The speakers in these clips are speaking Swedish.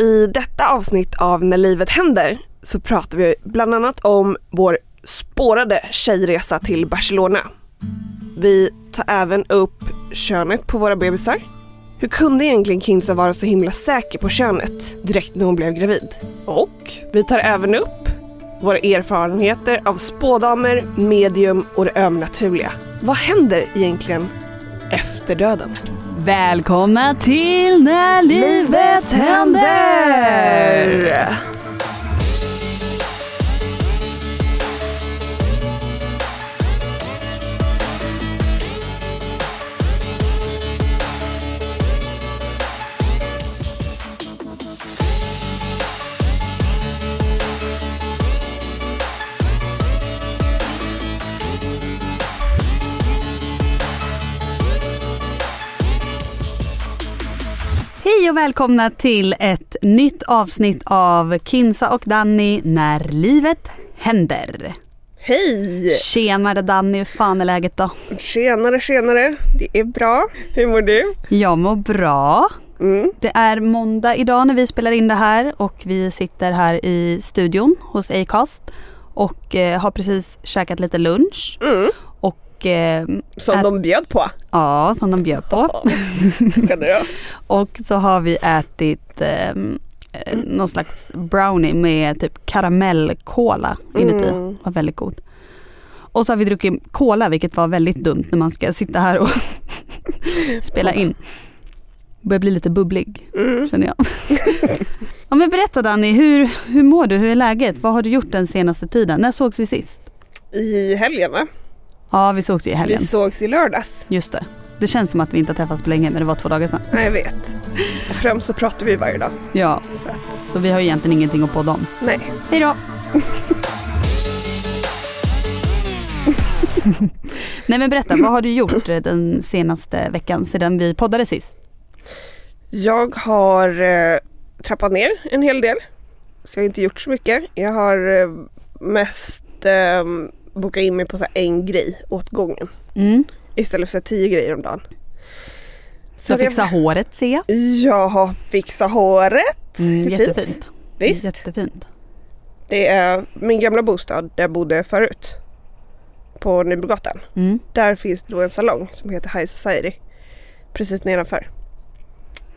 I detta avsnitt av När livet händer så pratar vi bland annat om vår spårade tjejresa till Barcelona. Vi tar även upp könet på våra bebisar. Hur kunde egentligen Kinsa vara så himla säker på könet direkt när hon blev gravid? Och vi tar även upp våra erfarenheter av spådamer, medium och det övernaturliga. Vad händer egentligen efter döden? Välkomna till När livet händer! Välkomna till ett nytt avsnitt av Kinsa och Danny när livet händer. Hej! Tjenare Danny, hur fan är läget då? Tjenare, tjenare. Det är bra. Hur mår du? Jag mår bra. Mm. Det är måndag idag när vi spelar in det här och vi sitter här i studion hos Acast och eh, har precis käkat lite lunch. Mm. Och, eh, Som ät- de bjöd på. Ja, som de bjöd på. Generöst. Och så har vi ätit eh, eh, någon slags brownie med typ karamellkola inuti. Mm. Var väldigt god. Och så har vi druckit cola vilket var väldigt dumt när man ska sitta här och spela in. Börjar bli lite bubblig Mm. känner jag. ja, men berätta Danny, hur, hur mår du? Hur är läget? Vad har du gjort den senaste tiden? När sågs vi sist? I helgen va? Ja, vi sågs ju i helgen. Vi sågs i lördags. Just det. Det känns som att vi inte har träffats på länge men det var två dagar sedan. Nej, jag vet. Och främst så pratar vi varje dag. Ja, Så att, så vi har egentligen ingenting att podda om. nej. Hej då! Nej men berätta, vad har du gjort den senaste veckan sedan vi poddade sist? Jag har eh, trappat ner en hel del. Så jag har inte gjort så mycket. Jag har eh, mest eh, bokat in mig på så en grej åt gången. Mm. Istället för så tio grejer om dagen. Så jag- fixa håret ser jag. Jag har fixat håret. Mm, det är jättefint. fint. Visst. Jättefint. Det är min gamla bostad där jag bodde förut. På Nybrogatan. Mm. Där finns då en salong som heter High Society. Precis nedanför.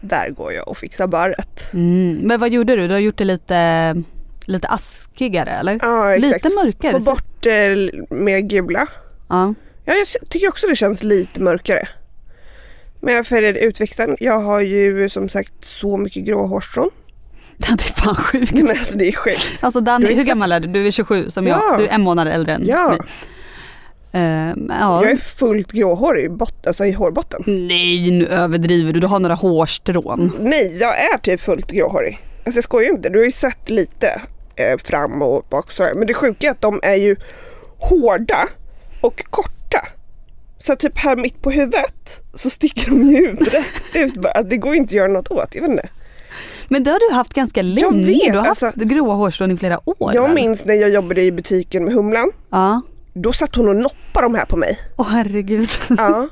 Där går jag och fixar barret. Mm. Men vad gjorde du? Du har gjort det lite, lite askigare eller? Ja exakt. Lite mörkare. Få bort eh, mer gula. Ja. Ja, jag tycker också det känns lite mörkare. Men jag färgade ut växten. Jag har ju som sagt så mycket grå hårstrån. Det är fan sjukt. Men alltså det är sjukt. Alltså Danny, hur så- gammal är du? Du är 27 som Ja. jag. Du är en månad äldre än Ja. mig. Eh, ja. Jag är fullt gråhårig i, bot- alltså i hårbotten. Nej nu överdriver du, du har några hårstrån. Nej, jag är typ fullt gråhårig. Alltså jag skojar inte, du har ju sett lite eh, fram och bak så här. Men det sjuka är att de är ju hårda och korta. Så typ här mitt på huvudet så sticker de ju ut rätt ut bara. Det går inte att göra något åt, jag vet inte. Men det har du haft ganska länge. vet, du har haft alltså- gråa hårstrån i flera år Jag väl? minns när jag jobbade i butiken med Humlan. Ja. Då satt hon och noppade de här på mig. Åh herregud. Ja.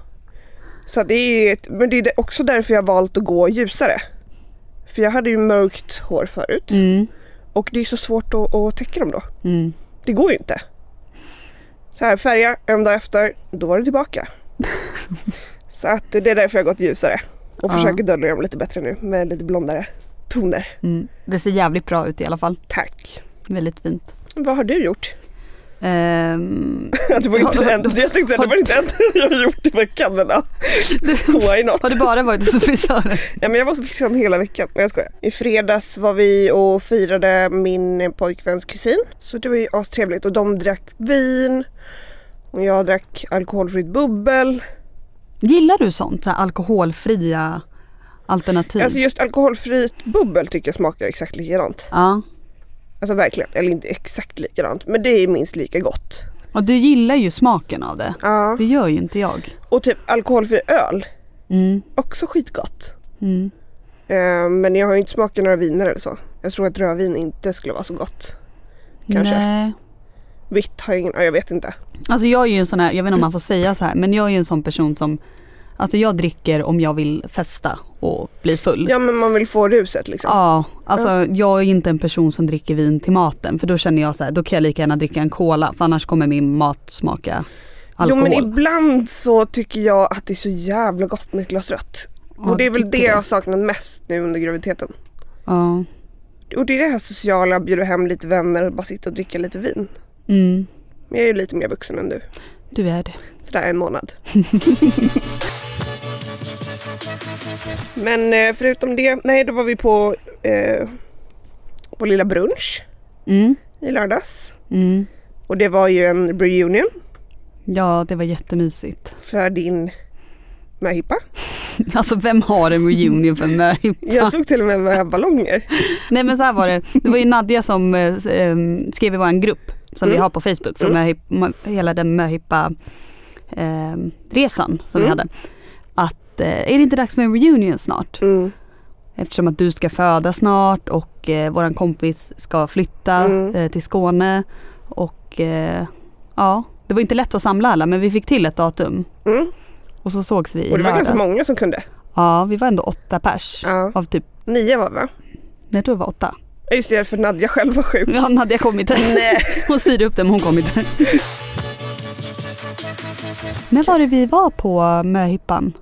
Så det är men det är också därför jag valt att gå ljusare. För jag hade ju mörkt hår förut. Mm. Och det är så svårt att, att täcka dem då. Mm. Det går ju inte. Så här färga en dag efter, då var det tillbaka. så att det är därför jag har gått ljusare. Och Ja. försöker dölja dem lite bättre nu med lite blondare toner. Mm. Det ser jävligt bra ut i alla fall. Tack. Väldigt fint. Vad har du gjort? Ehm, det var inte Har- en, jag tänkte säga, det var inte en jag har gjort i veckan men ja. Why not? har du bara varit hos frisören? Ja, men jag var så fixad hela veckan. Nej jag skojar. I fredags var vi och firade min pojkväns kusin. Så det var ju astrevligt och de drack vin. Och jag drack alkoholfritt bubbel. Gillar du sånt? Så alkoholfria alternativ? Alltså just alkoholfritt bubbel tycker jag smakar exakt likadant. ja. Alltså verkligen. Eller inte exakt likadant men det är minst lika gott. Och du gillar ju smaken av det. Ja. Det gör ju inte jag. Och typ alkoholfri öl. Mm. Också skitgott. Mm. Eh, men jag har ju inte smakat några viner eller så. Jag tror att rödvin inte skulle vara så gott. Kanske. Nej. Vitt har jag ingen, ja, jag vet inte. Alltså jag är ju en sån här, jag vet inte om man får säga så här, men jag är ju en sån person som Alltså jag dricker om jag vill festa och bli full. Ja men man vill få ruset liksom. Ja, alltså jag är inte en person som dricker vin till maten för då känner jag så här, då kan jag lika gärna dricka en cola för annars kommer min mat smaka alkohol. Jo men ibland så tycker jag att det är så jävla gott med ett glas rött. Ja, och det är väl det jag har saknat mest nu under graviditeten. Ja. Och det är det här sociala, bjuda hem lite vänner och bara sitta och dricka lite vin. Mm, Men jag är ju lite mer vuxen än du. du är det. Sådär en månad. Men eh, förutom det, nej då var vi på eh, på lilla brunch Mm, i lördags. mm. Och det var ju en reunion Ja, det var jättemysigt. för din möhippa. Alltså vem har en reunion för möhippa? Jag tog till och med med ballonger. Nej men så här var det, det var ju Nadja som eh, s- eh, skrev i vår grupp som vi Mm. har på Facebook för Mm. möhip, mö- hela den möhippa eh, resan som vi Mm. hade. Att eh, är det inte dags för en reunion snart? Mm. Eftersom att du ska föda snart och eh, våran kompis ska flytta Mm. eh, till Skåne. Och eh, ja, det var inte lätt att samla alla men vi fick till ett datum. Mm. Och så sågs vi i Och det var ganska lördags. många som kunde. Ja, vi var ändå åtta pers. Ja. Av typ, Nio var vi va? jag tror det var åtta. Just det, för Nadja själv var sjuk. Ja, Nadja kom inte. Nej. Hon styrde upp det men hon kom inte. När var det vi var på möhippan?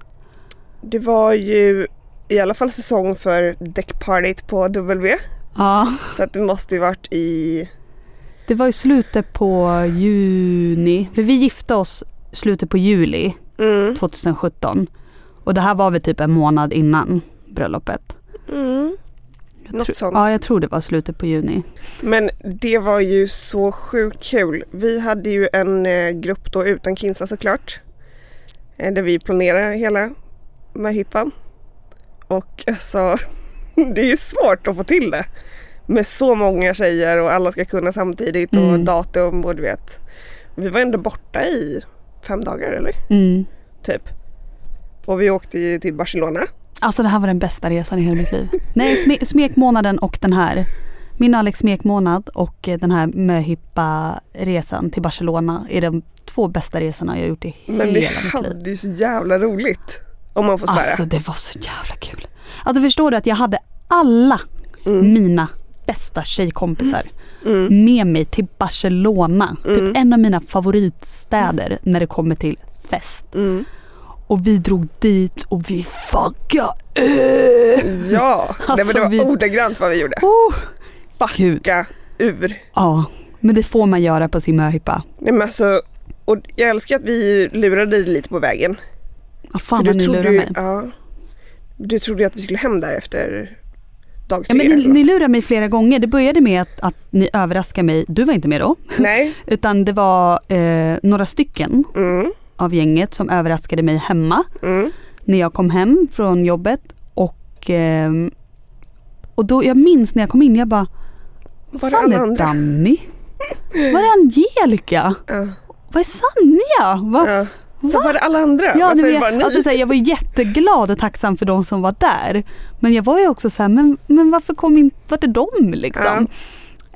Det var ju i alla fall säsong för däckpartyt på W. Ja, Så att det måste ju varit i... det var i slutet på juni. För vi gifte oss slutet på juli Mm. 2017. Och det här var väl typ en månad innan bröllopet. Mm. Något sånt. Ja, jag tror det var slutet på juni. Men det var ju så sjukt kul. Vi hade ju en eh, grupp då utan Kinsa såklart. Eh, där vi planerade hela möhippan. Och alltså, det är ju svårt att få till det. Med så många tjejer och alla ska kunna samtidigt och Mm. datum och du vet. Vi var ändå borta i fem dagar eller? Mm. Typ. Och vi åkte ju till Barcelona. Alltså det här var den bästa resan i hela mitt liv. Nej, sme- smekmånaden och den här. Min och Alex smekmånad och den här möhippa-resan till Barcelona är de två bästa resorna jag gjort i Men hela vi mitt liv. hade ju så jävla roligt. Om man får svära. Alltså det var så jävla kul. Alltså förstår du att jag hade alla Mm. mina bästa tjejkompisar Mm. med mig till Barcelona. Mm. Typ en av mina favoritstäder när det kommer till fest. Mm. Och vi drog dit och vi fuckade ur. Ja, Alltså, det var vi- ordagrant vad vi gjorde. Oh, Gud. Backa ur. Ja, men det får man göra på sin möhippa. Nej, men alltså, och jag älskar att vi lurade dig lite på vägen. Vad fan har ni lurat ju, mig? ja, du trodde ju att vi skulle hem där efter dag Ja, tre. men eller ni, ni lurade mig flera gånger. Det började med att, att ni överraskade mig. Du var inte med då. Nej. Utan det var eh, några stycken Mm, av gänget som överraskade mig hemma. mm. När jag kom hem från jobbet. Och, ehm, och då, jag minns när jag kom in, jag bara Var fan är andra? Danny? Var är Angelica? Ja, Vad är Sanja? Va? ja. Så var det alla andra? Ja, Varför vet, bara ni? alltså, så här, jag var jätteglad och tacksam för de som var där. Men jag var ju också så här, men, men varför kom inte, vart är de liksom?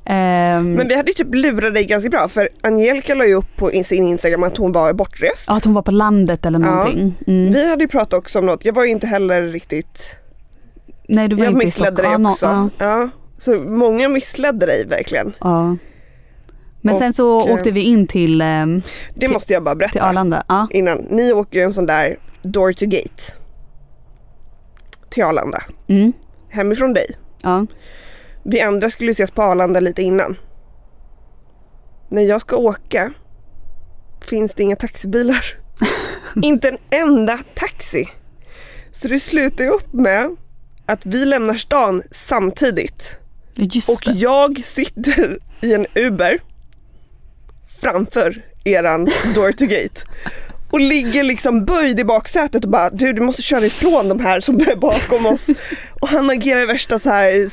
Ehm, Men vi hade ju typ lurat dig ganska bra för Angelica la ju upp på in- sin Instagram att hon var bortrest. ja, att hon var på landet eller Ja. någonting. Mm. Vi hade ju pratat också om något, jag var ju inte heller riktigt, Nej du var jag inte i missledde dig Stockholm. också. Ja, Ja. Så många missledde dig verkligen. ja. Men sen så eh, åkte vi in till, ehm, Det måste jag bara till berätta Arlanda. Ja. innan. Ni åker ju en sån där door to gate till Arlanda, Mm. hemifrån dig. Ja. Vi andra skulle ses på Arlanda lite innan. När jag ska åka finns det inga taxibilar. Inte en enda taxi. Så det slutar ju upp med att vi lämnar stan samtidigt. Och jag sitter i en Uber framför eran door to gate. Och ligger liksom böjd i baksätet och bara du, du måste köra ifrån de här som är bakom oss. Och han agerar värsta så här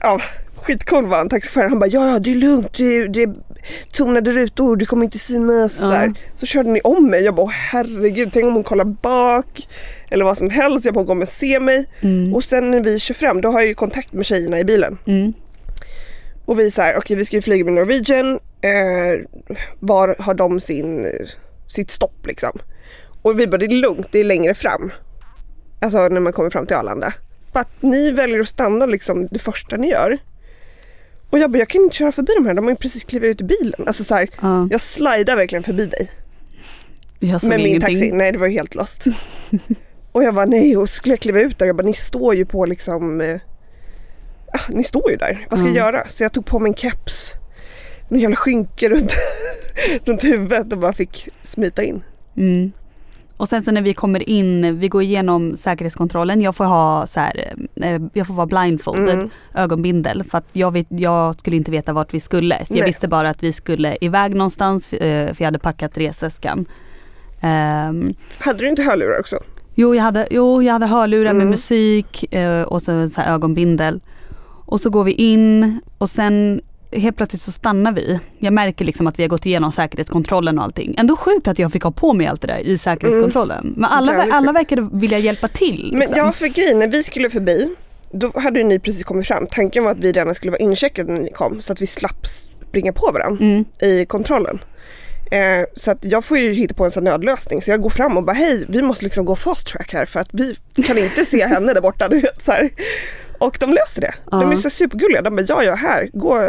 ja, skitcool var han, taxichauffören. Han bara ja, ja det är lugnt, det, det är tonade rutor, du kommer inte synas. Så, här. så körde ni om mig. Jag bara herregud, tänk om hon kollar bak eller vad som helst. Jag bara hon kommer se mig. Och sen när vi kör fram då har jag ju kontakt med tjejerna i bilen. Mm. Och vi säger okej vi ska ju flyga med Norwegian. Eh, var har de sin, sitt stopp liksom? Och vi bara det är lugnt, det är längre fram. Alltså när man kommer fram till Arlanda. Bara att ni väljer att stanna liksom det första ni gör. Och jag bara jag kan inte köra förbi de här, de har ju precis klivit ut ur bilen. Alltså så här, Ja. jag slidar verkligen förbi dig Jag såg med min ingenting. taxi. Nej det var ju helt lost. och jag bara nej och skulle jag kliva ut där, jag bara ni står ju på liksom eh, Ni står ju där, vad ska jag göra? Så jag tog på mig en keps, en jävla skynke runt, runt huvudet och bara fick smita in. Mm. Och sen så när vi kommer in, vi går igenom säkerhetskontrollen, jag får ha så här, eh, jag får vara blindfolded, Mm. ögonbindel för att jag, vet, jag skulle inte veta vart vi skulle. Så jag Nej. visste bara att vi skulle iväg någonstans eh, för jag hade packat resväskan. Ehm, Hade du inte hörlurar också? jo, jag hade, jo, jag hade hörlurar med Mm. musik eh, och så, så här ögonbindel. Och så går vi in och sen helt plötsligt så stannar vi. Jag märker liksom att vi har gått igenom säkerhetskontrollen och allting. Ändå sjukt att jag fick ha på mig allt det där i säkerhetskontrollen. Men alla, alla verkade vilja hjälpa till. Men liksom. ja för grejen, när vi skulle förbi då hade ni precis kommit fram. Tanken var att vi redan skulle vara incheckade när ni kom så att vi slapp springa på varandra Mm. i kontrollen. Eh, så att jag får ju hitta på en sån nödlösning så jag går fram och bara hej vi måste liksom gå fast track här för att vi kan inte se henne där borta. Du vet, så här. Och de löser det. De är Ja. så supergulliga. De bara ja ja här, gå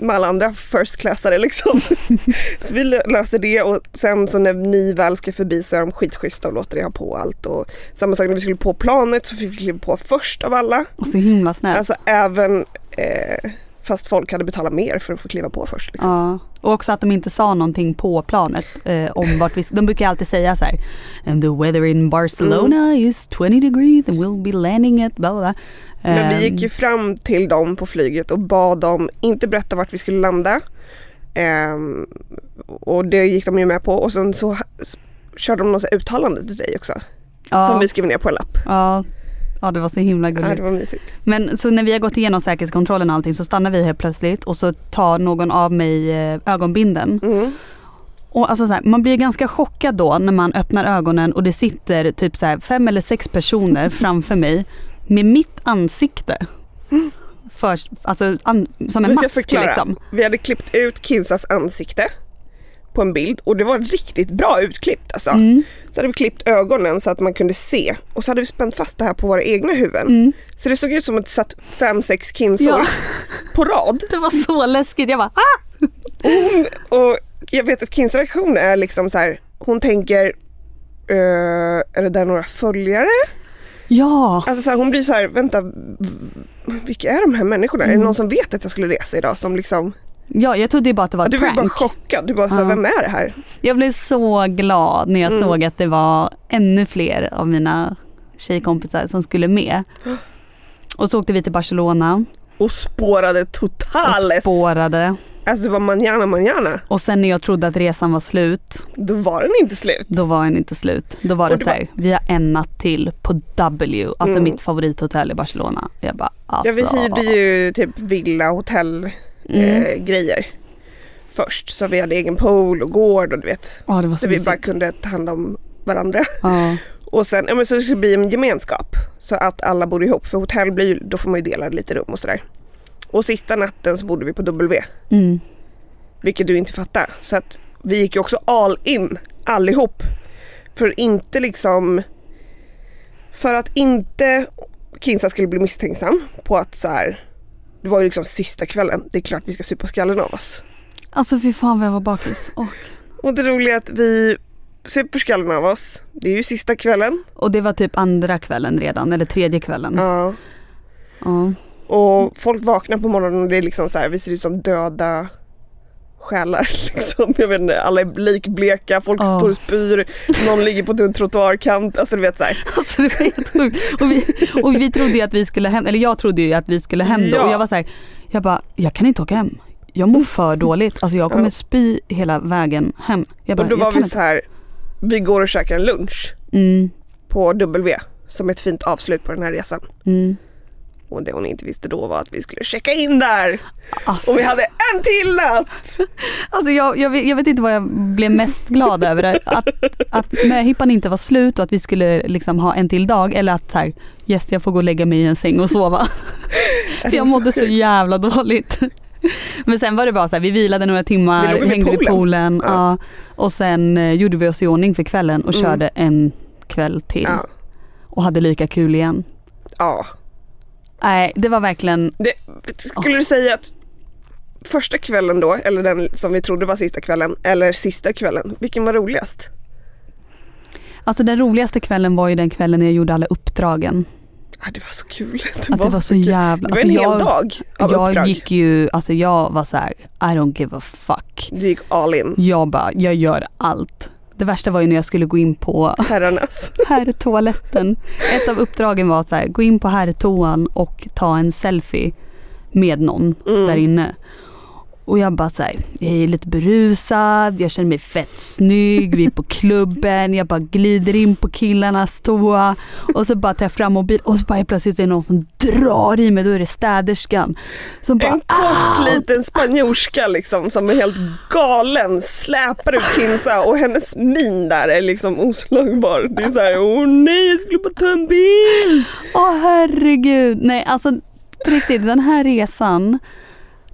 med alla andra first classare liksom. så vi lö- löser det och sen så när ni väl ska förbi så är de skitschyssta och låter er ha på allt. Och samma sak när vi skulle på planet så fick vi kliva på först av alla. Och så himla snällt. Alltså även eh, fast folk hade betalat mer för att få kliva på först. Liksom. Ja. Och också att de inte sa någonting på planet eh, om vart vi, de brukar alltid säga så här And the weather in Barcelona Mm. is 20 degrees and we'll be landing at blah blah. blah." Men vi Ehm, gick ju fram till dem på flyget och bad dem inte berätta vart vi skulle landa. Ehm, och det gick de ju med på och sen så körde de något uttalande till dig också. ja, Som vi skrev ner på en lapp. ja, ja det var så himla Ja, gulligt. det var mysigt. Men så när vi har gått igenom säkerhetskontrollen och allting så stannar vi helt plötsligt och så tar någon av mig eh, ögonbinden. Mm. Och alltså så här, man blir ganska chockad då när man öppnar ögonen och det sitter typ så här fem eller sex personer framför mig med mitt ansikte. För, alltså an, som en mask liksom. Vi hade klippt ut Kinsas ansikte på en bild och det var riktigt bra utklippt alltså. Mm. Så hade vi klippt ögonen så att man kunde se och så hade vi spänt fast det här på våra egna huvuden. Mm. Så det såg ut som att det satt fem, sex Kinsor Ja. på rad. Det var så läskigt. Jag bara ah! Och, hon, och jag vet att Kins reaktion är liksom så här, hon tänker eh, är det där några följare? Ja, Alltså så här, hon blir så här, vänta, vilka är de här människorna? Är det någon som vet att jag skulle resa idag? Som liksom, ja, jag trodde ju bara att det var ett du var bara prank. chockad, du bara så här, Ja. vem är det här? Jag blev så glad när jag Mm. såg att det var ännu fler av mina tjejkompisar som skulle med. Och så åkte vi till Barcelona Och spårade och totales. spårade. Alltså det var manjana manjana. Och sen när jag trodde att resan var slut, Då var den inte slut. då var den inte slut. Då var Och det det så här, vi har en natt till på W, alltså Mm. mitt favorithotell i Barcelona. Jag bara alltså. Ja vi hyrde ju typ villa, hotell Mm. eh, grejer först. Så vi hade egen pool och gård och du vet. Ja, det var så, Så vi bara kunde ta hand om varandra. Ja. Och sen, ja men så det skulle bli en gemenskap. Så att alla bor ihop. För hotell blir ju, då får man ju dela lite rum och sådär. Och sista natten så bodde vi på W. Mm. Vilket du inte fattar. Så att vi gick ju också all in allihop. För inte liksom för att inte Kinsa skulle bli misstänksam på att så här, det var ju liksom sista kvällen. Det är klart vi ska supa skallen av oss. Alltså fy fan vad jag var bakis. Åh. Och det roliga är att vi super skallen av oss. Det är ju sista kvällen. Och det var typ andra kvällen redan, eller tredje kvällen. Ja. Ja. Och folk vaknar på morgonen och det är liksom så här, vi ser ut som döda själar liksom. Jag vet inte, alla är likbleka, folk Ja. står och spyr, någon ligger på en trottoarkant, alltså du vet så här. Alltså det var helt sjukt. Och vi, och vi trodde ju att vi skulle hem, eller jag trodde ju att vi skulle hem då Ja. och jag var så här, jag bara, jag kan inte åka hem. Jag mår för dåligt, alltså jag kommer Ja. spy hela vägen hem. Bara, Och då var vi så här, vi går och käkar en lunch Mm, på W som ett fint avslut på den här resan. mm. Och det hon inte visste då var att vi skulle checka in där Alltså, och vi hade en till natt! alltså jag, jag, vet, jag vet inte vad jag blev mest glad över. Att, att möhippan inte var slut och att vi skulle liksom ha en till dag eller att så här, yes jag får gå och lägga mig i en säng och sova. För jag mådde så jävla dåligt. Men sen var det bara så här, vi vilade några timmar, Vi vid hängde vid poolen. poolen. Ja. Ja. Och sen eh, gjorde vi oss i ordning för kvällen och Mm. körde en kväll till. Ja. Och hade lika kul igen. ja. Nej, det var verkligen, Det, skulle du säga att första kvällen då, eller den som vi trodde var sista kvällen, eller sista kvällen, vilken var roligast? alltså den roligaste kvällen var ju den kvällen när jag gjorde alla uppdragen. Ah, det var så kul. Det Att det var så kul. jävla, Det var alltså en hel jag, dag av jag uppdrag. gick ju, alltså jag var så här, I don't give a fuck. Du gick all in. Jag bara, jag gör allt. Det värsta var ju när jag skulle gå in på Herrarnas. herrtoaletten. Ett av uppdragen var så här, gå in på herrtoan och ta en selfie med någon Mm. där inne. Och jag bara så här, jag är lite berusad, jag känner mig fett snygg, vi är på klubben, jag bara glider in på killarnas toa och så bara tar jag fram mobilen och så bara plötsligt är det någon som drar i mig, då är det städerskan. Som bara, En kort liten spanjorska liksom som är helt galen släpar ut Kinsa och hennes min där är liksom oslagbar. Det är såhär, åh nej jag skulle bara ta en bild. Åh herregud. Nej alltså på riktigt den här resan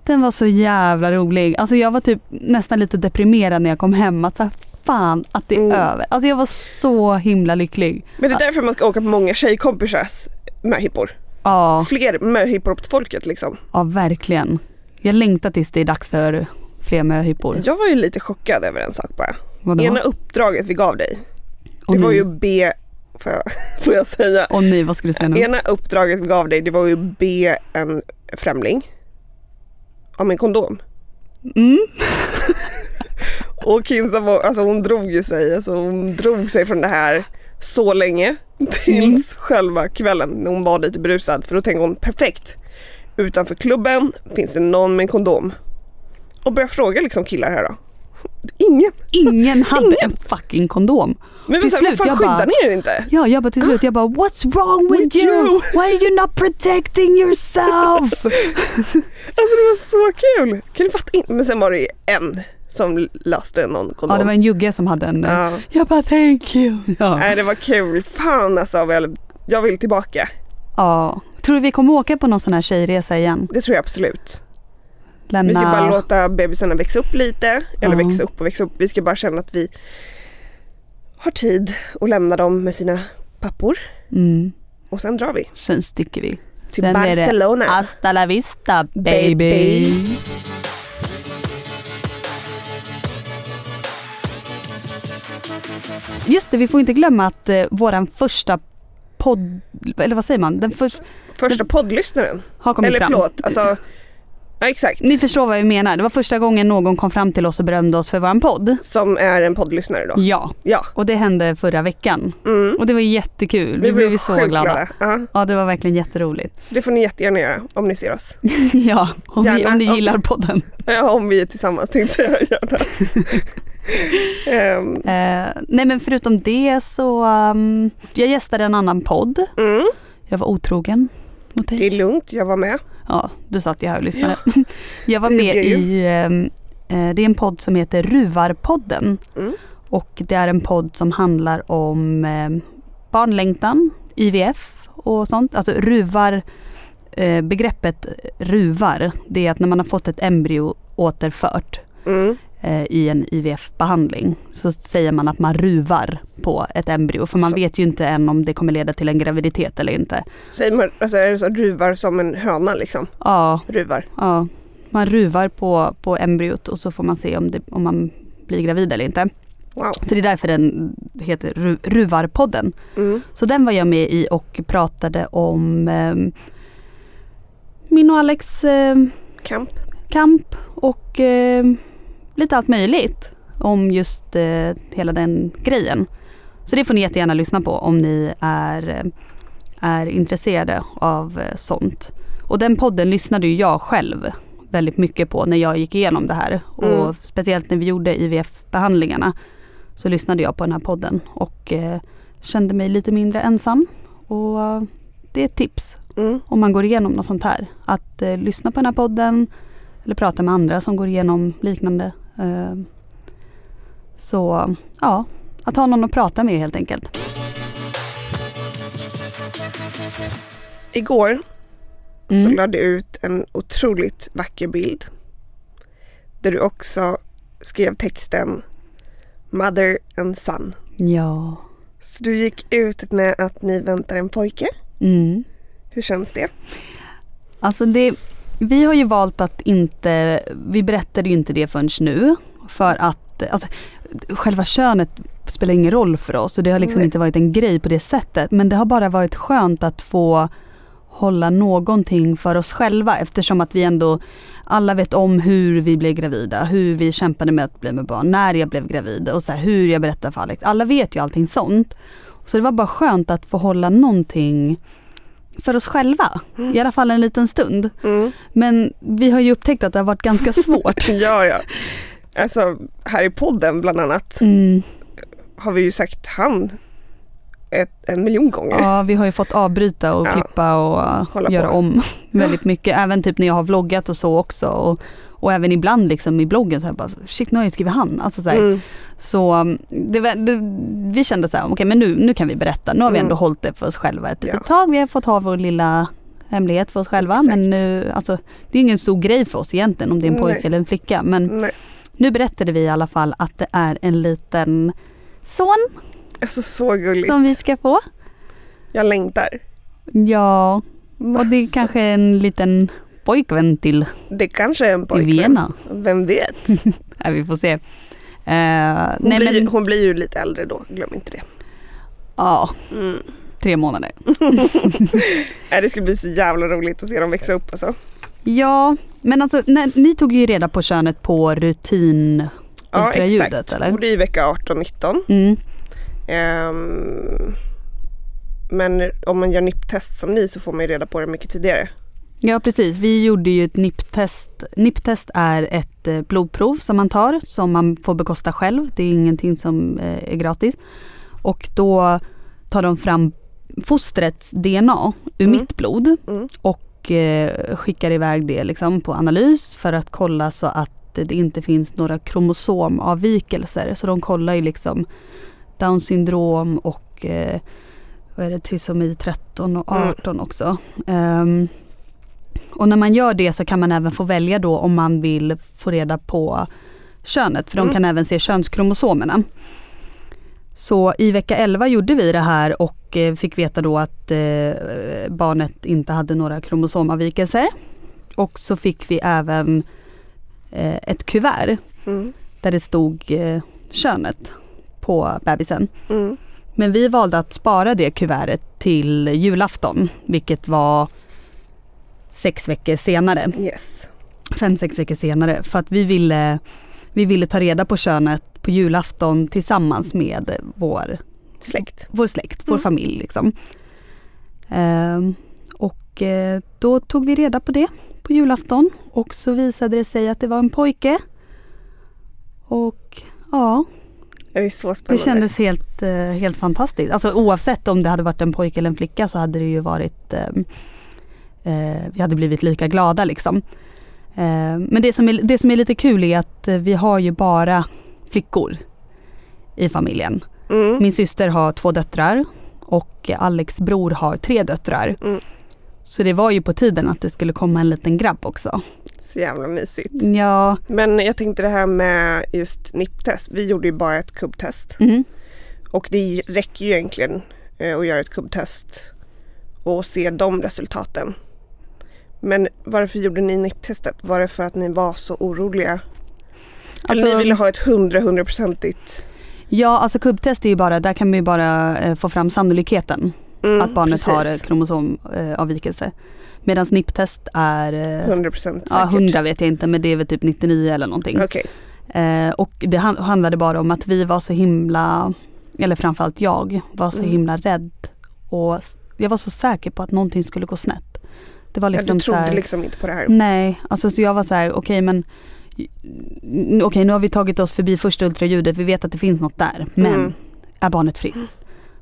den var så jävla rolig. Alltså jag var typ nästan lite deprimerad när jag kom hem. Att så här, fan att det är Mm. över. Alltså jag var så himla lycklig. Men det är därför man ska åka på många tjejkompisars möhippor. Ja, Fler folket liksom. ja verkligen. Jag längtar tills det är dags för fler möhippor. Jag var ju lite chockad över en sak bara. Vadå? Ena uppdraget vi gav dig, det var ju be, får jag, får jag säga? Och ni, vad skulle du säga nu? Ena uppdraget vi gav dig, det var ju be en främling om en kondom. Mm. Och Kinsa var, alltså hon drog ju sig, alltså hon drog sig från det här så länge tills själva kvällen när hon var lite berusad för då tänkte hon perfekt. Utanför klubben finns det någon med en kondom. Och började fråga liksom killar här då. Ingen. Ingen hade Ingen. en fucking kondom. Men Till slut, jag skyddar ni er inte? Ja, jag bara till slut, jag bara what's wrong with, With you? you?" Why are you not protecting yourself? Alltså det var så kul. Kan du fatta in? Men sen var det ju en som löste någon kondom. ja, det var en jugge som hade en. eh, Ja. Jag bara thank you. Ja. Nej det var kul. Fan alltså väl. Jag vill tillbaka. ja. Tror du vi kommer åka på någon sån här tjejresa igen? Det tror jag absolut. Lämna... Vi ska bara låta bebisarna växa upp lite. Eller Ja. växa upp och växa upp. Vi ska bara känna att vi har tid att lämna dem med sina pappor. Mm. Och sen drar vi. Sen sticker vi. Till Sen är det Barcelona. Hasta la vista baby. Baby. Just det, vi får inte glömma att eh, våran första podd, eller vad säger man? Den för, Första poddlyssnaren. har kommit Eller fram. förlåt, alltså Ja exakt. Ni förstår vad vi menar. Det var första gången någon kom fram till oss och berömde oss för vår podd. Som är en poddlyssnare då. Ja, Ja. och det hände förra veckan. Mm. Och det var jättekul. Vi, blev ju så sjukt glada. Ja. Det var verkligen jätteroligt. Så det får ni jättegärna göra om ni ser oss. ja, om, ni, Gärna. om ni gillar podden. Ja, om vi är tillsammans tänkte jag gärna. Ehm, Eh, nej men förutom det så, um, jag gästade en annan podd. mm, Jag var otrogen mot dig. det är lugnt, jag var med. Ja, du satt ju här och lyssnade. Jag var med i, ehm, eh, det är en podd som heter Ruvarpodden. Mm. Och det är en podd som handlar om eh, barnlängtan, IVF och sånt. Alltså ruvar, eh, begreppet ruvar, det är att när man har fått ett embryo återfört Mm. Eh, i en IVF-behandling så säger man att man ruvar på ett embryo. För man Så- vet ju inte än om det kommer leda till en graviditet eller inte. Säger man, alltså är det så ruvar som en höna liksom? Ja, Ruvar. Ja, man ruvar på, på embryot och så får man se om, det, om man blir gravid eller inte. Wow. Så det är därför den heter Ru, Ruvarpodden. Mm. Så den var jag med i och pratade om eh, min och Alex eh, Kamp. kamp och eh, lite allt möjligt om just eh, hela den grejen. Så det får ni jättegärna lyssna på om ni är, eh, är intresserade av eh, sånt. Och den podden lyssnade ju jag själv väldigt mycket på när jag gick igenom det här. Mm. Och speciellt när vi gjorde IVF-behandlingarna så lyssnade jag på den här podden och eh, kände mig lite mindre ensam. Och eh, det är ett tips Mm. om man går igenom något sånt här. Att eh, lyssna på den här podden eller prata med andra som går igenom liknande. Eh, så ja, att ha någon att prata med helt enkelt. Igår så Mm. lade du ut en otroligt vacker bild. Där du också skrev texten Mother and Son. Ja. Så du gick ut med att ni väntar en pojke. Mm. Hur känns det? Alltså det, vi har ju valt att inte, vi berättade ju inte det förrän nu. För att alltså, själva könet spelar ingen roll för oss och det har liksom Nej. inte varit en grej på det sättet. Men det har bara varit skönt att få hålla någonting för oss själva eftersom att vi ändå alla vet om hur vi blev gravida, hur vi kämpade med att bli med barn, när jag blev gravid och så här, hur jag berättar för Alex. Alla vet ju allting sånt. Så det var bara skönt att få hålla någonting för oss själva. I alla fall en liten stund. Mm. Men vi har ju upptäckt att det har varit ganska svårt. Ja, ja. Alltså här i podden bland annat Mm. har vi ju sagt han ett, en miljon gånger. Ja, vi har ju fått avbryta och Ja. klippa och Hålla göra på. om väldigt mycket. Även typ när jag har vloggat och så också. Och, och även ibland liksom i bloggen så här bara, shit nu har jag skrivit han. Alltså så Mm. Så um, det, det, vi kände så här, okej men nu, nu kan vi berätta. Nu har vi Mm. ändå hållit det för oss själva ett litet Ja. tag. Vi har fått ha vår lilla hemlighet för oss själva. Exakt. Men nu, alltså det är ingen stor grej för oss egentligen om det är en pojke Nej. eller en flicka. Men Nej. nu berättade vi i alla fall att det är en liten son Alltså så gulligt. som vi ska få. Jag längtar. Ja, och det är Massa. kanske en liten pojkvän till, Det kanske är en till pojkvän. Vena. Vem vet? Ja, vi får se. Eh, Hon, nej blir, men, hon blir ju lite äldre då, glöm inte det. ja, Mm. tre månader. Nej, det ska bli så jävla roligt att se dem växa upp alltså. Ja, men alltså när, ni tog ju reda på könet på rutin Ja exakt. eller? Och det är ju vecka 18-19. Mm. Ehm, men om man gör NIP-test som ni så får man ju reda på det mycket tidigare. Ja precis, vi gjorde ju ett NIP-test. NIP-test är ett eh, blodprov som man tar som man får bekosta själv. Det är ingenting som eh, är gratis. Och då tar de fram fostrets DNA ur Mm. mitt blod Mm. och eh, skickar iväg det liksom på analys för att kolla så att det inte finns några kromosomavvikelser. Så de kollar ju liksom Down syndrom och eh, vad är det, trisomi 13 och Mm. 18 också. Ehm, och när man gör det så kan man även få välja då om man vill få reda på könet för de Mm. kan även se könskromosomerna. Så i vecka 11 gjorde vi det här och eh, fick veta då att eh, barnet inte hade några kromosomavvikelser. Och så fick vi även eh, ett kuvert Mm. där det stod könet på bebisen. Mm. Men vi valde att spara det kuvertet till julafton, vilket var sex veckor senare. Yes. fem, sex veckor senare. För att vi ville, vi ville ta reda på könet på julafton tillsammans med vår Släkt. vår släkt, vår Mm. familj liksom. Ehm, och eh, då tog vi reda på det på julafton och så visade det sig att det var en pojke. Och ja, Det det kändes helt, eh, helt fantastiskt. Alltså oavsett om det hade varit en pojke eller en flicka så hade det ju varit ehm, eh, vi hade blivit lika glada liksom. Ehm, men det som, är, det som är lite kul är att eh, vi har ju bara flickor i familjen. Mm. Min syster har två döttrar och Alex bror har tre döttrar. Mm. Så det var ju på tiden att det skulle komma en liten grabb också. Så jävla mysigt. Ja, Men jag tänkte det här med just NIP-test. Vi gjorde ju bara ett kubbtest. mm. Och det räcker ju egentligen eh, att göra ett kubbtest och se de resultaten. Men varför gjorde ni NIP-testet? Var det för att ni var så oroliga? Eller Alltså- ni ville ha ett hundra, hundraprocentigt? ja alltså kubbtest är ju bara, där kan man ju bara eh, få fram sannolikheten Mm, att barnet precis. har eh, kromosomavvikelse. Medan snipptest är, eh, 100 procent säkert. ja 100 vet jag inte men det är väl typ 99 eller någonting. Eh, och det han- handlade bara om att vi var så himla, eller framförallt jag, var så Mm. himla rädd. Och jag var så säker på att någonting skulle gå snett. Det var Ja, liksom du så trodde här, liksom inte på det här. Nej, alltså så jag var så här, okej men n- Okej nu har vi tagit oss förbi första ultraljudet, vi vet att det finns något där. Men Mm. är barnet friskt?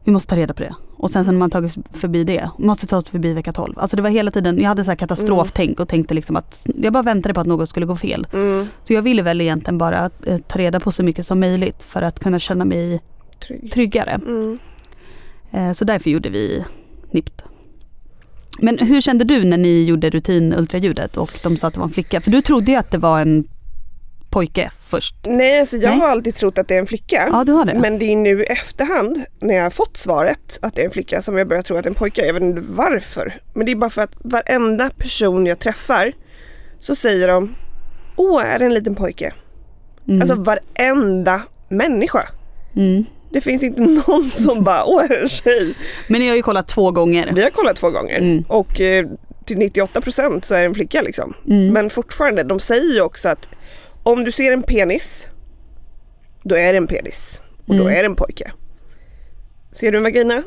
Vi måste ta reda på det. Och sen, sen när man tagit förbi det, måste ta oss förbi vecka 12. Alltså det var hela tiden, jag hade så här katastroftänk och tänkte liksom att jag bara väntade på att något skulle gå fel. Mm, Så jag ville väl egentligen bara eh, ta reda på så mycket som möjligt för att kunna känna mig trygg. tryggare. Mm. Eh, så därför gjorde vi NIPT. Men hur kände du när ni gjorde rutinultraljudet och de sa att det var en flicka? För du trodde ju att det var en pojke först. Nej, alltså jag Nej. har alltid trott att det är en flicka. Ja, du har det. Men det är nu i efterhand när jag har fått svaret att det är en flicka som jag börjar tro att det är en pojke. Jag vet inte varför. Men det är bara för att varenda person jag träffar så säger de Åh, är det en liten pojke? Mm. Alltså varenda människa. Mm. Det finns inte någon som bara, åh är det en tjej? Men ni har ju kollat två gånger. Vi har kollat två gånger Mm. och eh, till 98% så är det en flicka liksom. Mm. Men fortfarande, de säger ju också att om du ser en penis, då är det en penis och då Mm. är det en pojke. Ser du en vagina,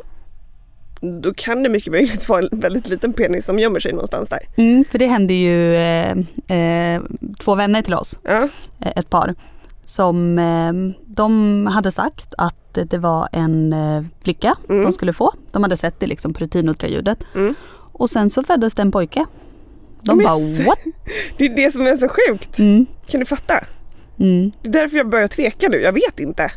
då kan det mycket möjligt vara en väldigt liten penis som gömmer sig någonstans där. Mm, för det hände ju eh, eh, två vänner till oss, Ja, eh, ett par, som eh, de hade sagt att det var en eh, flicka Mm. de skulle få. De hade sett det liksom på rutinultraljudet. Mm. Och sen så föddes det en pojke. De bara what? det är det som är så sjukt. Mm. Kan du fatta? Mm. Det är därför jag börjar tveka nu, jag vet inte.